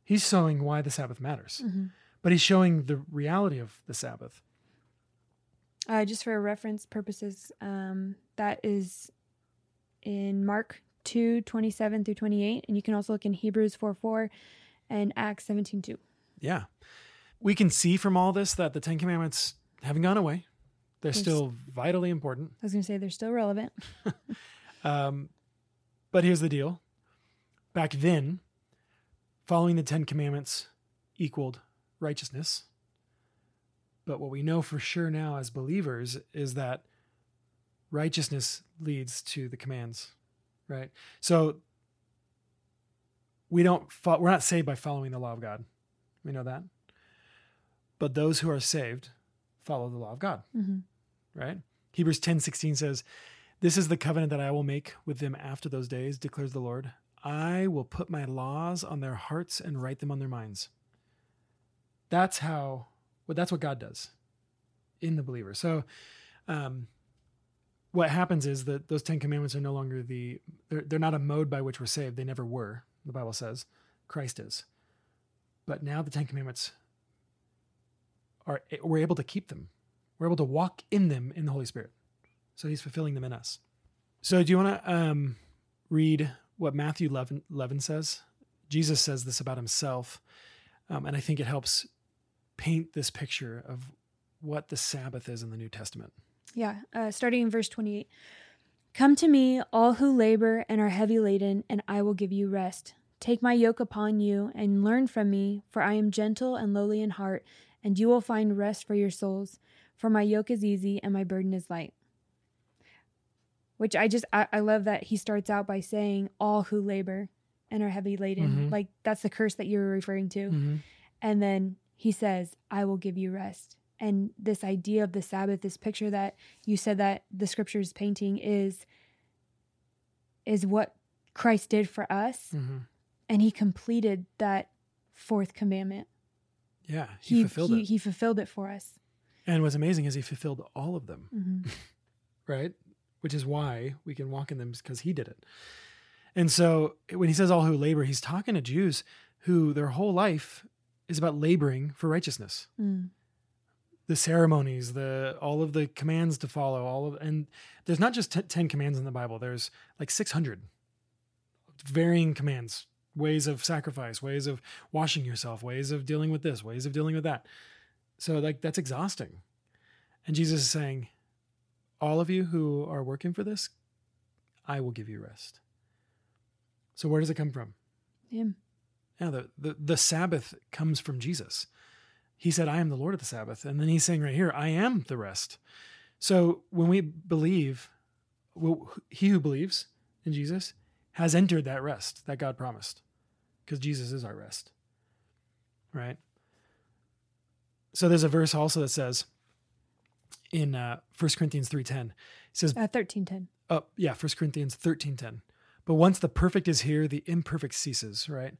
He's showing why the Sabbath matters, hmm but he's showing the reality of the Sabbath. Uh, just for reference purposes, um, that is in Mark 2 27 through 28. And you can also look in Hebrews 4 4 and Acts 17 2. Yeah, we can see from all this that the Ten Commandments haven't gone away; they're There's- still vitally important. I was going to say they're still relevant. Um, but here's the deal: back then, following the Ten Commandments equaled righteousness. But what we know for sure now as believers is that righteousness leads to the commands, right? So we don't fo- we're not saved by following the law of God. We know that. But those who are saved follow the law of God hmm right? Hebrews 10 16 says, This is the covenant that I will make with them after those days, declares the Lord. I will put my laws on their hearts and write them on their minds. That's how, well, that's what God does in the believer. So, um, what happens is that those 10 commandments are no longer the, they're, they're not a mode by which we're saved. They never were, the Bible says. Christ is. But now the 10 commandments are, we're able to keep them we're able to walk in them in the Holy Spirit. So he's fulfilling them in us. So do you want to um, read what Matthew 11, 11 says? Jesus says this about himself. Um, and I think it helps paint this picture of what the Sabbath is in the New Testament. Yeah, uh, starting in verse 28. Come to me, all who labor and are heavy laden, and I will give you rest. Take my yoke upon you and learn from me, for I am gentle and lowly in heart, and you will find rest for your souls. For my yoke is easy and my burden is light. Which I just, I, I love that he starts out by saying, all who labor and are heavy laden. Mhm. Like that's the curse that you were referring to. And then he says, I will give you rest. And this idea of the Sabbath, this picture that you said that the scriptures painting is is what Christ did for us. Mhm. And he completed that fourth commandment. Yeah, he, fulfilled he, it. he fulfilled it for us. and what's amazing is he fulfilled all of them. hmm right? Which is why we can walk in them because he did it. And so when he says all who labor, he's talking to Jews who their whole life is about laboring for righteousness. Mm. The ceremonies, the all of the commands to follow, all of and there's not just t- 10 commands in the Bible. There's like 600 varying commands, ways of sacrifice, ways of washing yourself, ways of dealing with this, ways of dealing with that. So like that's exhausting. And Jesus is saying, all of you who are working for this, I will give you rest. So where does it come from? Him. Yeah, the, the, the Sabbath comes from Jesus. He said, I am the Lord of the Sabbath. And then he's saying right here, I am the rest. So when we believe, well, he who believes in Jesus has entered that rest that God promised because Jesus is our rest. Right? So there's a verse also that says in uh, 1 Corinthians 3.10, it says, Uh, 1310. Oh, yeah, 1 Corinthians 13:10. But once the perfect is here, the imperfect ceases, right?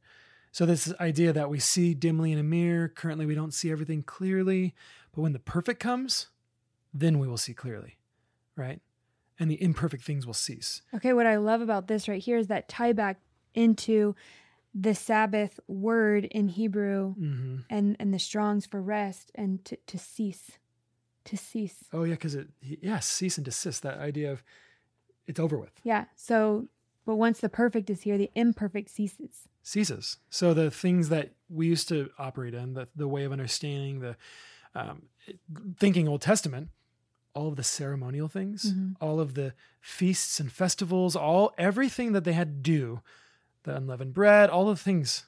So this idea that we see dimly in a mirror, currently we don't see everything clearly, but when the perfect comes, then we will see clearly, right? And the imperfect things will cease. Okay, what I love about this right here is that tie back into the Sabbath word in Hebrew hmm and and the Strong's for rest and to, to cease, to cease. Oh yeah, because it yeah, cease and desist. That idea of it's over with. Yeah. So, but once the perfect is here, the imperfect ceases. ceases. So the things that we used to operate in, the, the way of understanding, the um, thinking Old Testament, all of the ceremonial things, Mhm. all of the feasts and festivals, all everything that they had to do, the unleavened bread, all the things,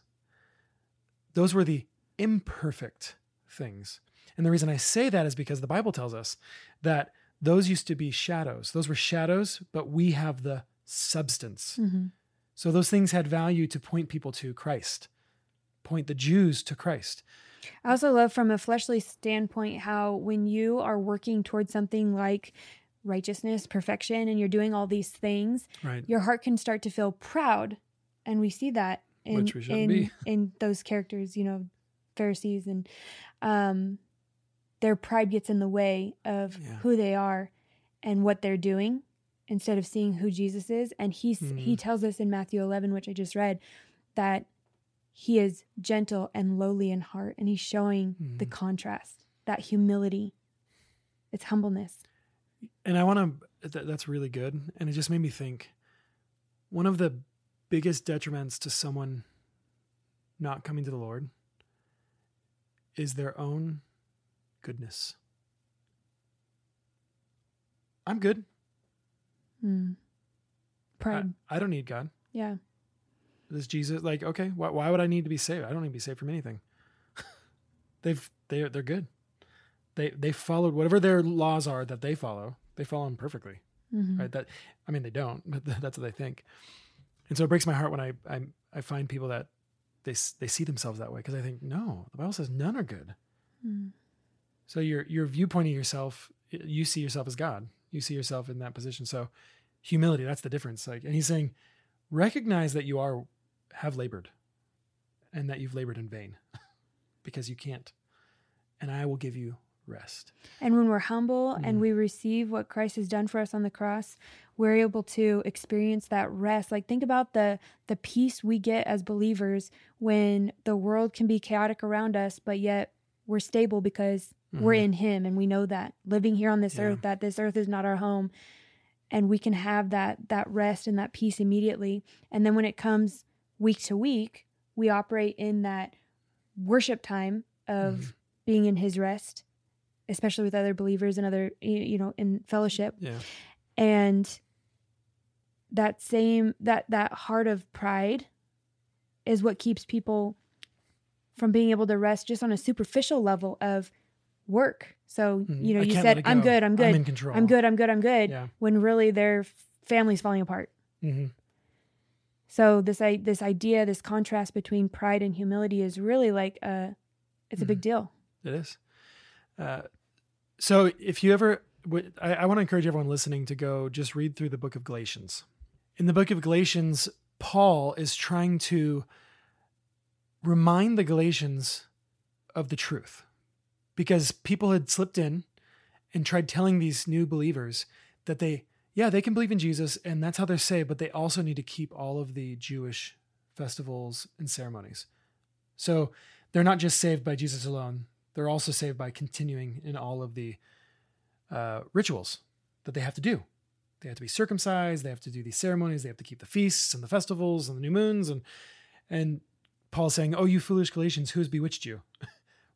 those were the imperfect things. And the reason I say that is because the Bible tells us that those used to be shadows. Those were shadows, but we have the substance. Mm-hmm. So those things had value to point people to Christ, point the Jews to Christ. I also love from a fleshly standpoint how when you are working towards something like righteousness, perfection, and you're doing all these things, Right. your heart can start to feel proud. And we see that in Which we in, be. in those characters, you know, Pharisees and um their pride gets in the way of Yeah. who they are and what they're doing instead of seeing who Jesus is. And he's he Mhm. tells us in Matthew 11, which I just read, that he is gentle and lowly in heart, and he's showing the Mhm. contrast, that humility, it's humbleness. And I want to, th- that's really good. And it just made me think one of the biggest detriments to someone not coming to the Lord is their own goodness. I'm good. Mm. I, Pride, I don't need God. yeah. This Jesus, like, okay, why, why would I need to be saved? I don't need to be saved from anything. They've they're they're good. They they followed whatever their laws are that they follow. They follow them perfectly. Mhm. right that i mean they don't but that's what they think and so it breaks my heart when i i, I find people that they they see themselves that way because i think no the bible says none are good Mm. so your your viewpoint of yourself you see yourself as god you see yourself in that position so humility that's the difference like and he's saying recognize that you are have labored and that you've labored in vain because you can't and i will give you rest And when we're humble and Mm. we receive what Christ has done for us on the cross, we're able to experience that rest. Like think about the the peace we get as believers when the world can be chaotic around us, but yet we're stable because we're Mhm. in him and we know that living here on this Yeah. earth that this earth is not our home and we can have that that rest and that peace immediately. And then when it comes week to week, we operate in that worship time of Mhm. being in his rest especially with other believers and other you know in fellowship. Yeah. And that same that that heart of pride is what keeps people from being able to rest just on a superficial level of work. So Mhm. you know I you said i'm go. good i'm good. i'm in control. I'm good i'm good i'm good yeah. when really their family's falling apart. Hmm so this i this idea this contrast between pride and humility is really like a it's a big deal It is. Uh, so if you ever, I, I want to encourage everyone listening to go just read through the book of Galatians. In the book of Galatians, Paul is trying to remind the Galatians of the truth because people had slipped in and tried telling these new believers that they, yeah, they can believe in Jesus and that's how they're saved, but they also need to keep all of the Jewish festivals and ceremonies. So they're not just saved by Jesus alone, they're also saved by continuing in all of the uh, rituals that they have to do. They have to be circumcised. They have to do these ceremonies. They have to keep the feasts and the festivals and the new moons. And and Paul's saying, "Oh, you foolish Galatians, who has bewitched you?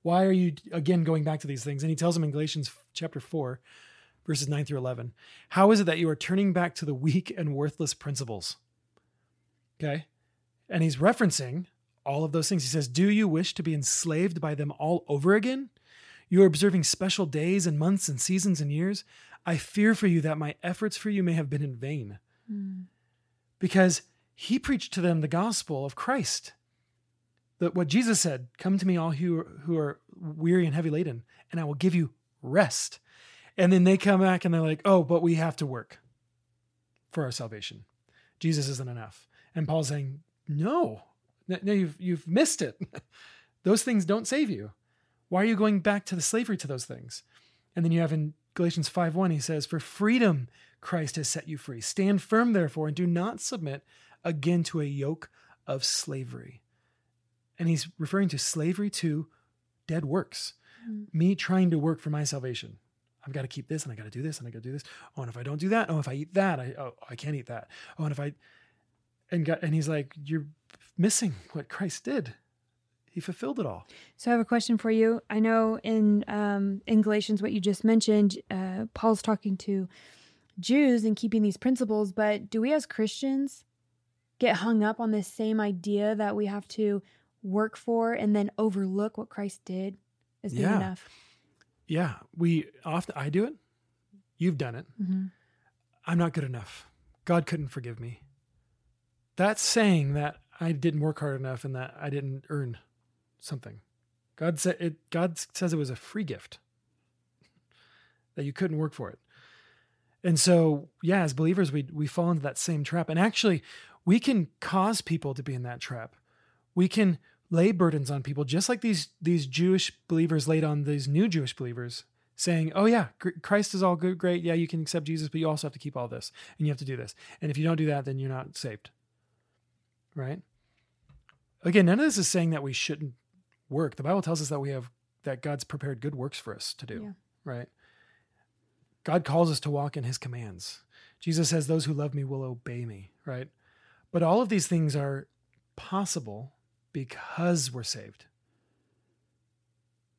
Why are you again going back to these things?" And he tells them in Galatians chapter four, verses nine through eleven, "How is it that you are turning back to the weak and worthless principles?" Okay, and he's referencing all of those things. He says, Do you wish to be enslaved by them all over again? You are observing special days and months and seasons and years. I fear for you that my efforts for you may have been in vain. Hmm. Because he preached to them the gospel of Christ. That what Jesus said, Come to me, all who who are weary and heavy laden, and I will give you rest. And then they come back and they're like, Oh, but we have to work for our salvation. Jesus isn't enough. And Paul's saying, No, no, you've you've missed it. those things don't save you. Why are you going back to the slavery to those things? And then you have in Galatians 5:1 he says, "For freedom Christ has set you free. Stand firm therefore and do not submit again to a yoke of slavery." And he's referring to slavery to dead works. Mm. Me trying to work for my salvation. I've got to keep this and I got to do this and I got to do this. Oh, and if I don't do that, oh, if I eat that, I oh, I can't eat that. Oh, and if I and God, and he's like, you're missing what Christ did. He fulfilled it all. So I have a question for you. I know in um, in Galatians, what you just mentioned, uh, Paul's talking to Jews and keeping these principles. But do we as Christians get hung up on this same idea that we have to work for and then overlook what Christ did as being Yeah. enough? Yeah, we often, I do it. You've done it. Mm-hmm. I'm not good enough. God couldn't forgive me. That's saying that I didn't work hard enough and that I didn't earn something. God said it God says it was a free gift. That you couldn't work for it. And so, yeah, as believers we we fall into that same trap. And actually, we can cause people to be in that trap. We can lay burdens on people just like these these Jewish believers laid on these new Jewish believers saying, "Oh yeah, Christ is all good, great. Yeah, you can accept Jesus, but you also have to keep all this, and you have to do this. And if you don't do that, then you're not saved." Right? Again, none of this is saying that we shouldn't work. The Bible tells us that we have that God's prepared good works for us to do. Yeah. Right? God calls us to walk in His commands. Jesus says, "Those who love me will obey me." Right? But all of these things are possible because we're saved,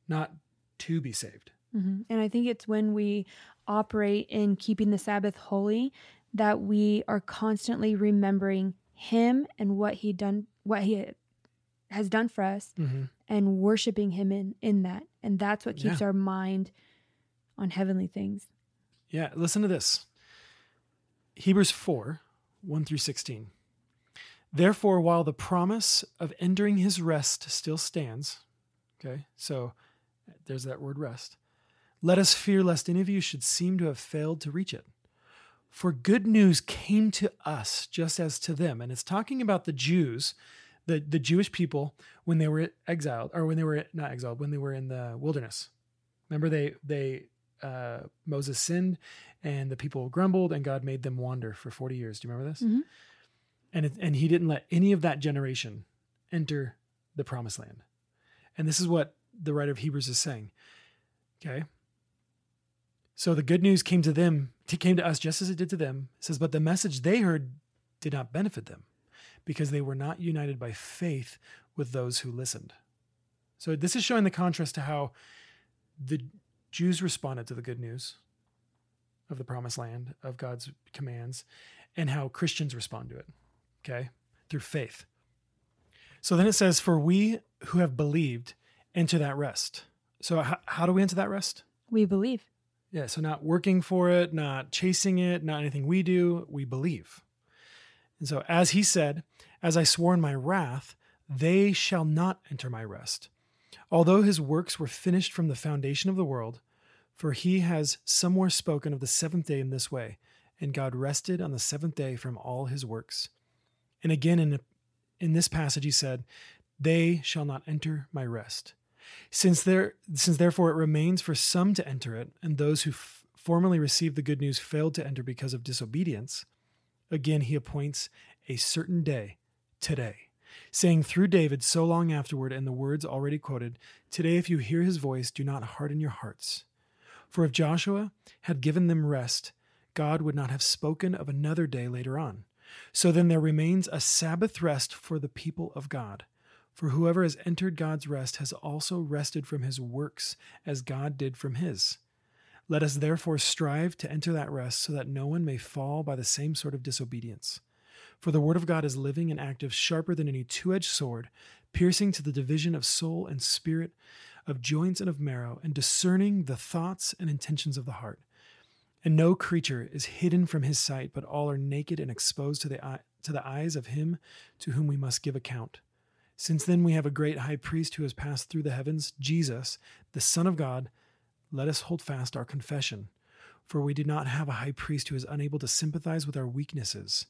not to be saved. Mm-hmm. And I think it's when we operate in keeping the Sabbath holy that we are constantly remembering Him and what He done, what He has done for us, mm-hmm. and worshiping Him in in that. And that's what keeps Yeah. our mind on heavenly things. Yeah, listen to this. Hebrews 4 1 through 16. Therefore, while the promise of entering his rest still stands, okay, so there's that word rest, let us fear lest any of you should seem to have failed to reach it. For good news came to us just as to them. And it's talking about the Jews, the, the Jewish people, when they were exiled, or when they were not exiled, when they were in the wilderness. Remember, they, they, uh, Moses sinned and the people grumbled and God made them wander for 40 years. Do you remember this? Mhm. And, it, and he didn't let any of that generation enter the promised land. And this is what the writer of Hebrews is saying. Okay. So the good news came to them, came to us just as it did to them. It says, but the message they heard did not benefit them because they were not united by faith with those who listened. So this is showing the contrast to how the Jews responded to the good news of the promised land, of God's commands, and how Christians respond to it. Okay? Through faith. So then it says, For we who have believed enter that rest. So how, how do we enter that rest? We believe. Yeah, so not working for it, not chasing it, not anything we do, we believe. And so, as he said, As I swore in my wrath, they shall not enter my rest. Although his works were finished from the foundation of the world, for he has somewhere spoken of the seventh day in this way, and God rested on the seventh day from all his works. And again, in, in this passage, he said, They shall not enter my rest. Since there, since therefore it remains for some to enter it, and those who f- formerly received the good news failed to enter because of disobedience, again he appoints a certain day, today, saying through David so long afterward, in the words already quoted, Today, if you hear his voice, do not harden your hearts. For if Joshua had given them rest, God would not have spoken of another day later on. So then there remains a Sabbath rest for the people of God. For whoever has entered God's rest has also rested from his works, as God did from his. Let us therefore strive to enter that rest, so that no one may fall by the same sort of disobedience. For the word of God is living and active, sharper than any two edged sword, piercing to the division of soul and spirit, of joints and of marrow, and discerning the thoughts and intentions of the heart. And no creature is hidden from his sight, but all are naked and exposed to the, eye, to the eyes of him to whom we must give account. Since then we have a great high priest who has passed through the heavens, Jesus, the Son of God, let us hold fast our confession. For we do not have a high priest who is unable to sympathize with our weaknesses,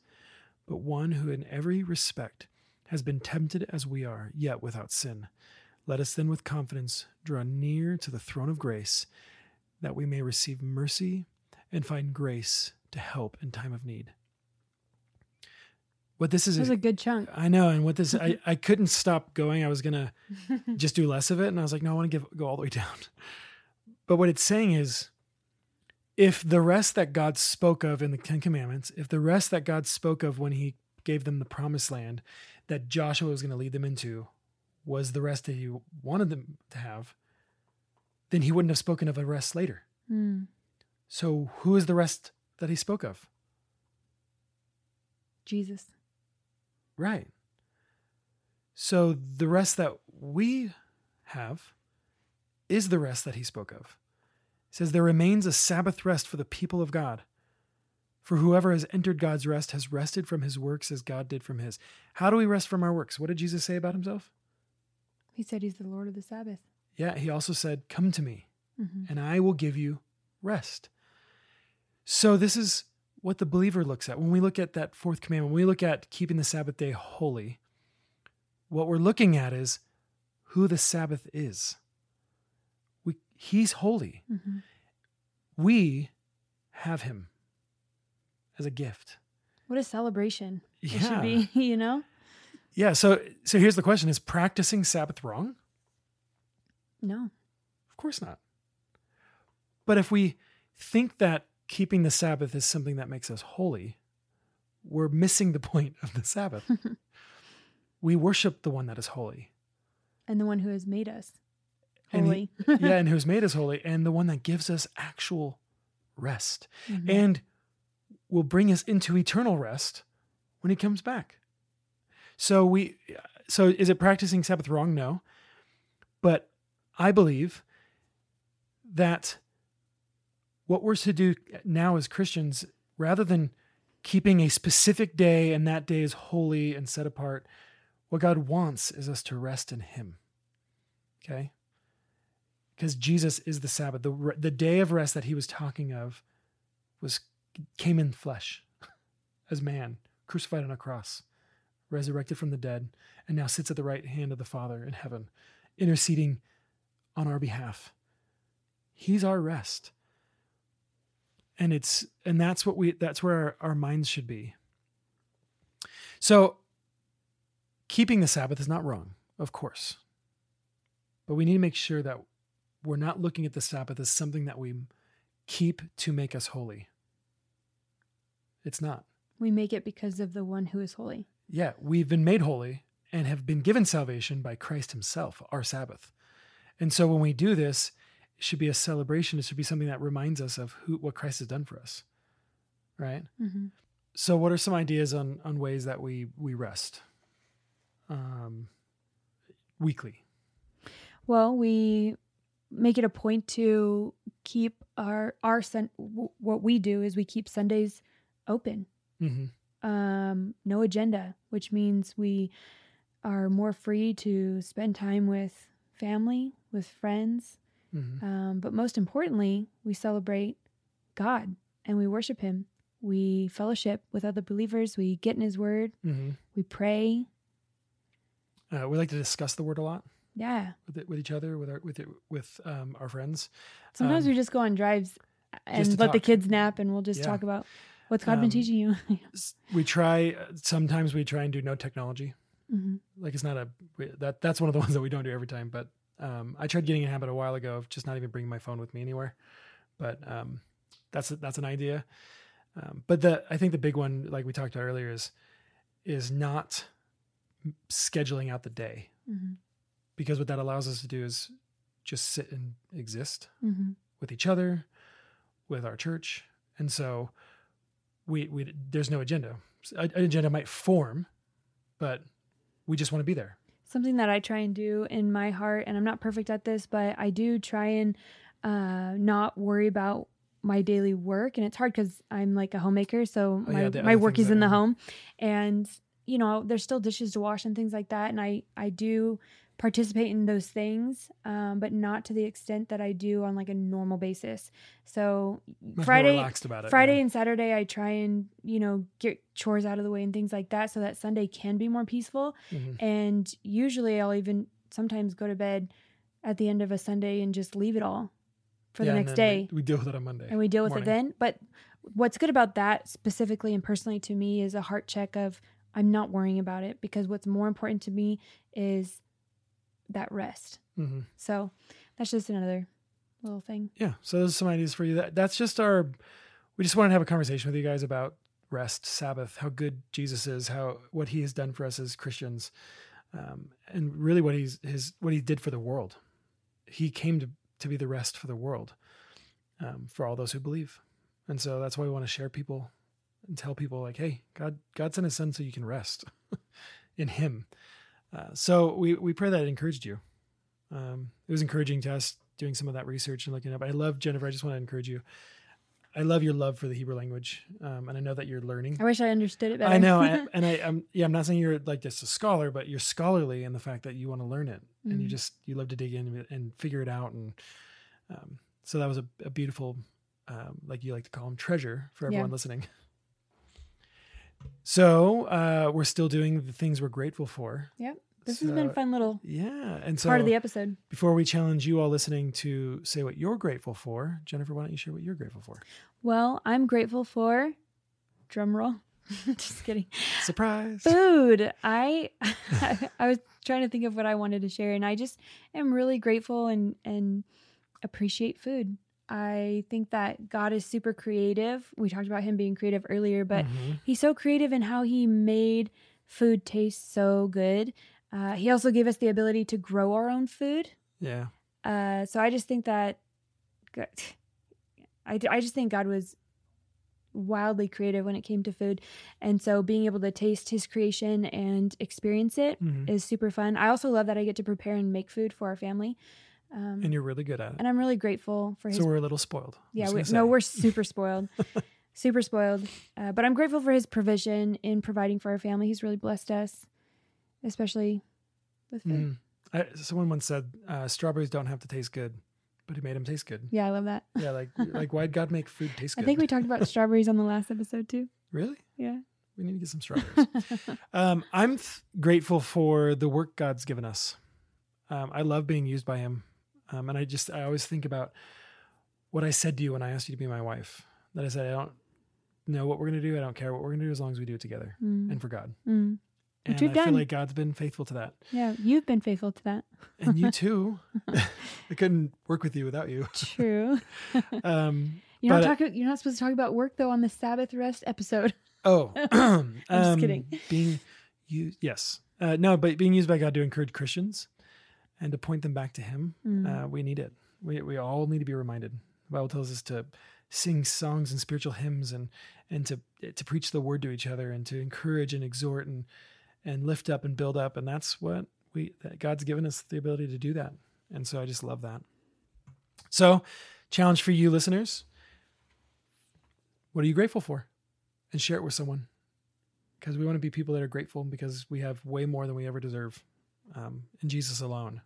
but one who in every respect has been tempted as we are, yet without sin. Let us then with confidence draw near to the throne of grace, that we may receive mercy and find grace to help in time of need. What this is, That was a good chunk. I know, and what this, I, I couldn't stop going. I was gonna just do less of it, and I was like, no, I want to give go all the way down. But what it's saying is, if the rest that God spoke of in the Ten Commandments, if the rest that God spoke of when He gave them the Promised Land, that Joshua was going to lead them into, was the rest that He wanted them to have, then He wouldn't have spoken of a rest later. Hmm. So, who is the rest that He spoke of? Jesus. Right. So the rest that we have is the rest that he spoke of. He says, There remains a Sabbath rest for the people of God. For whoever has entered God's rest has rested from his works as God did from his. How do we rest from our works? What did Jesus say about himself? He said he's the Lord of the Sabbath. Yeah, he also said, Come to me, Mm-hmm. and I will give you rest. So, this is what the believer looks at. When we look at that fourth commandment, when we look at keeping the Sabbath day holy, what we're looking at is who the Sabbath is. We, he's holy. Mm-hmm. We have him as a gift. What a celebration it Yeah. should be, you know? Yeah. So, so here's the question: Is practicing Sabbath wrong? No. Of course not. But if we think that keeping the Sabbath is something that makes us holy, we're missing the point of the Sabbath. we worship the one that is holy. And the one who has made us And holy. he- yeah, and who's made us holy, and the one that gives us actual rest Mhm. and will bring us into eternal rest when he comes back. So we so is it practicing Sabbath wrong? No. But I believe that what we're to do now as Christians, rather than keeping a specific day and that day is holy and set apart, what God wants is us to rest in Him. Okay? Because Jesus is the Sabbath. The, the day of rest that He was talking of was came in flesh as man, crucified on a cross, resurrected from the dead, and now sits at the right hand of the Father in heaven, interceding on our behalf. He's our rest. And it's and that's what we that's where our, our minds should be. So keeping the Sabbath is not wrong, of course. But we need to make sure that we're not looking at the Sabbath as something that we keep to make us holy. It's not. we make it because of the one who is holy. Yeah, we've been made holy and have been given salvation by Christ Himself, our Sabbath. And so when we do this, should be a celebration. It should be something that reminds us of who what Christ has done for us. Right? Mm-hmm. So what are some ideas on on ways that we we rest? Um weekly. Well, we make it a point to keep our our sun. w- What we do is we keep Sundays open. Mm-hmm. Um, no agenda, which means we are more free to spend time with family, with friends, Mm-hmm. um, but most importantly, we celebrate God and we worship Him. We fellowship with other believers. We get in His Word. Mm-hmm. We pray. Uh, we like to discuss the word a lot Yeah. with it, with each other, with our with it, with um, our friends. Sometimes Um, we just go on drives and let the kids nap, and we'll just Yeah. talk about what's God been Um, teaching you. We try. Sometimes we try and do no technology. hmm Like it's not a we- that that's one of the ones that we don't do every time. But um, I tried getting a habit a while ago of just not even bringing my phone with me anywhere. But um, that's that's an idea. Um, but the I think the big one, like we talked about earlier, is is not scheduling out the day hmm because what that allows us to do is just sit and exist hmm with each other, with our church, and so we we there's no agenda. An agenda might form, but we just want to be there. Something that I try and do in my heart, and I'm not perfect at this, but I do try and uh, not worry about my daily work. And it's hard because I'm like a homemaker, so Oh, my, yeah, my work is in the home, and you know there's still dishes to wash and things like that. And I I do participate in those things, um, but not to the extent that I do on like a normal basis. So Much Friday, relaxed about it. Friday yeah. and Saturday, I try and you know get chores out of the way and things like that, so that Sunday can be more peaceful. Mhm. And usually, I'll even sometimes go to bed at the end of a Sunday and just leave it all for Yeah, the next then we- day, We, deal with it on Monday. and we deal with morning. it then. But what's good about that specifically and personally to me is a heart check of I'm not worrying about it because what's more important to me is that rest. Mhm. So that's just another little thing. Yeah. So those are some ideas for you. That that's just our. We just wanted to have a conversation with you guys about rest, Sabbath, how good Jesus is, how what He has done for us as Christians, um, and really what He's His what He did for the world. He came to to be the rest for the world, um, for all those who believe, and so that's why we want to share people and tell people like, hey, God God sent His Son so you can rest in Him. Uh, so we we pray that it encouraged you. Um, it was encouraging to us doing some of that research and looking up. I love Jennifer. I just want to encourage you. I love your love for the Hebrew language, um, and I know that you're learning. I wish I understood it better. I know, I, and I, am yeah, I'm not saying you're like just a scholar, but you're scholarly in the fact that you want to learn it, mm. and you mm. just you love to dig in and figure it out, and um, so that was a, a beautiful, um, like you like to call them, treasure for everyone yeah. listening. So uh, we're still doing the things we're grateful for. Yep. This so, has been fun little yeah, and so part of the episode. Before we challenge you all listening to say what you're grateful for, Jennifer, why don't you share what you're grateful for? Well, I'm grateful for drum roll. Just kidding. Surprise. Food. I I was trying to think of what I wanted to share and I just am really grateful and and appreciate food. I think that God is super creative. We talked about him being creative earlier, but mm-hmm. he's so creative in how he made food taste so good. Uh, he also gave us the ability to grow our own food. Yeah. Uh, so I just think that, I, I just think God was wildly creative when it came to food. And so being able to taste his creation and experience it mm-hmm. is super fun. I also love that I get to prepare and make food for our family. Um, and you're really good at it. And I'm really grateful for his. So we're a little spoiled. Yeah, we, no, we're super spoiled. super spoiled. Uh, but I'm grateful for his provision in providing for our family. He's really blessed us especially with food. Mm. I, someone once said uh, strawberries don't have to taste good, but he made them taste good. Yeah, I love that. Yeah, like like why'd God make food taste good? I think we talked about strawberries on the last episode too. Really? Yeah. We need to get some strawberries. um, I'm th- grateful for the work God's given us. Um, I love being used by Him, um, and I just I always think about what I said to you when I asked you to be my wife. That I said I don't know what we're gonna do. I don't care what we're gonna do as long as we do it together mm. and for God. Mm. And I done. feel like God's been faithful to that. Yeah, you've been faithful to that. and you too. I couldn't work with you without you. True. um, you're not talking. You're not supposed to talk about work though on the Sabbath rest episode. Oh, I'm um, just kidding. Being used, yes, uh, no, but being used by God to encourage Christians and to point them back to Him, mm. uh, we need it. We we all need to be reminded. The Bible tells us to sing songs and spiritual hymns and and to to preach the word to each other and to encourage and exhort and and lift up and build up. And that's what we, that God's given us the ability to do that. And so I just love that. So, challenge for you listeners what are you grateful for? And share it with someone because we want to be people that are grateful because we have way more than we ever deserve um, in Jesus alone.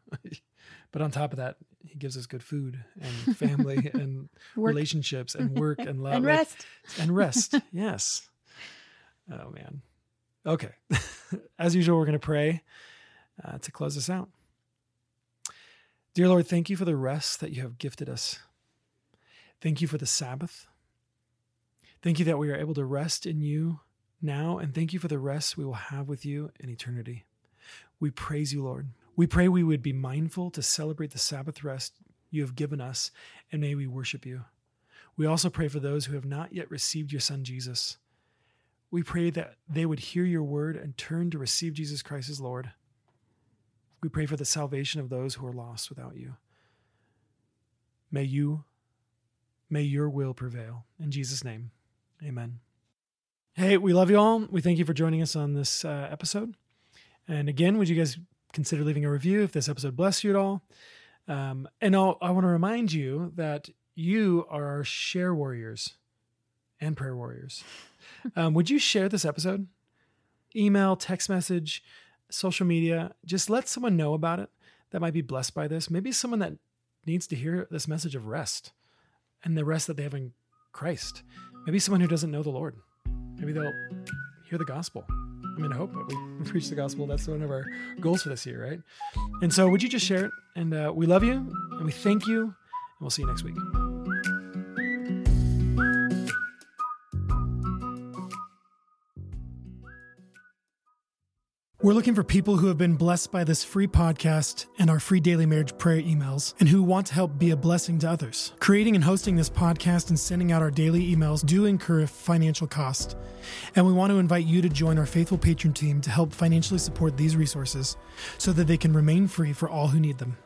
but on top of that, He gives us good food and family and relationships and work and love and rest like, and rest. yes. Oh man. Okay. As usual, we're going to pray uh, to close this out. Dear Lord, thank you for the rest that you have gifted us. Thank you for the Sabbath. Thank you that we are able to rest in you now, and thank you for the rest we will have with you in eternity. We praise you, Lord. We pray we would be mindful to celebrate the Sabbath rest you have given us, and may we worship you. We also pray for those who have not yet received your Son, Jesus. We pray that they would hear your word and turn to receive Jesus Christ as Lord. We pray for the salvation of those who are lost without you. May you, may your will prevail. In Jesus' name, amen. Hey, we love you all. We thank you for joining us on this uh, episode. And again, would you guys consider leaving a review if this episode blessed you at all? Um, and I'll, I want to remind you that you are our share warriors and prayer warriors. Um, would you share this episode? Email, text message, social media. Just let someone know about it that might be blessed by this. Maybe someone that needs to hear this message of rest and the rest that they have in Christ. Maybe someone who doesn't know the Lord. Maybe they'll hear the gospel. I mean, I hope that we preach the gospel. That's one of our goals for this year, right? And so, would you just share it? And uh, we love you and we thank you, and we'll see you next week. We're looking for people who have been blessed by this free podcast and our free daily marriage prayer emails and who want to help be a blessing to others. Creating and hosting this podcast and sending out our daily emails do incur a financial cost. And we want to invite you to join our faithful patron team to help financially support these resources so that they can remain free for all who need them.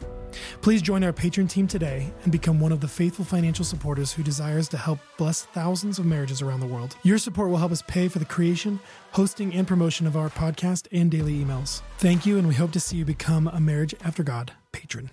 Please join our patron team today and become one of the faithful financial supporters who desires to help bless thousands of marriages around the world. Your support will help us pay for the creation, hosting, and promotion of our podcast and daily emails. Thank you, and we hope to see you become a Marriage After God patron.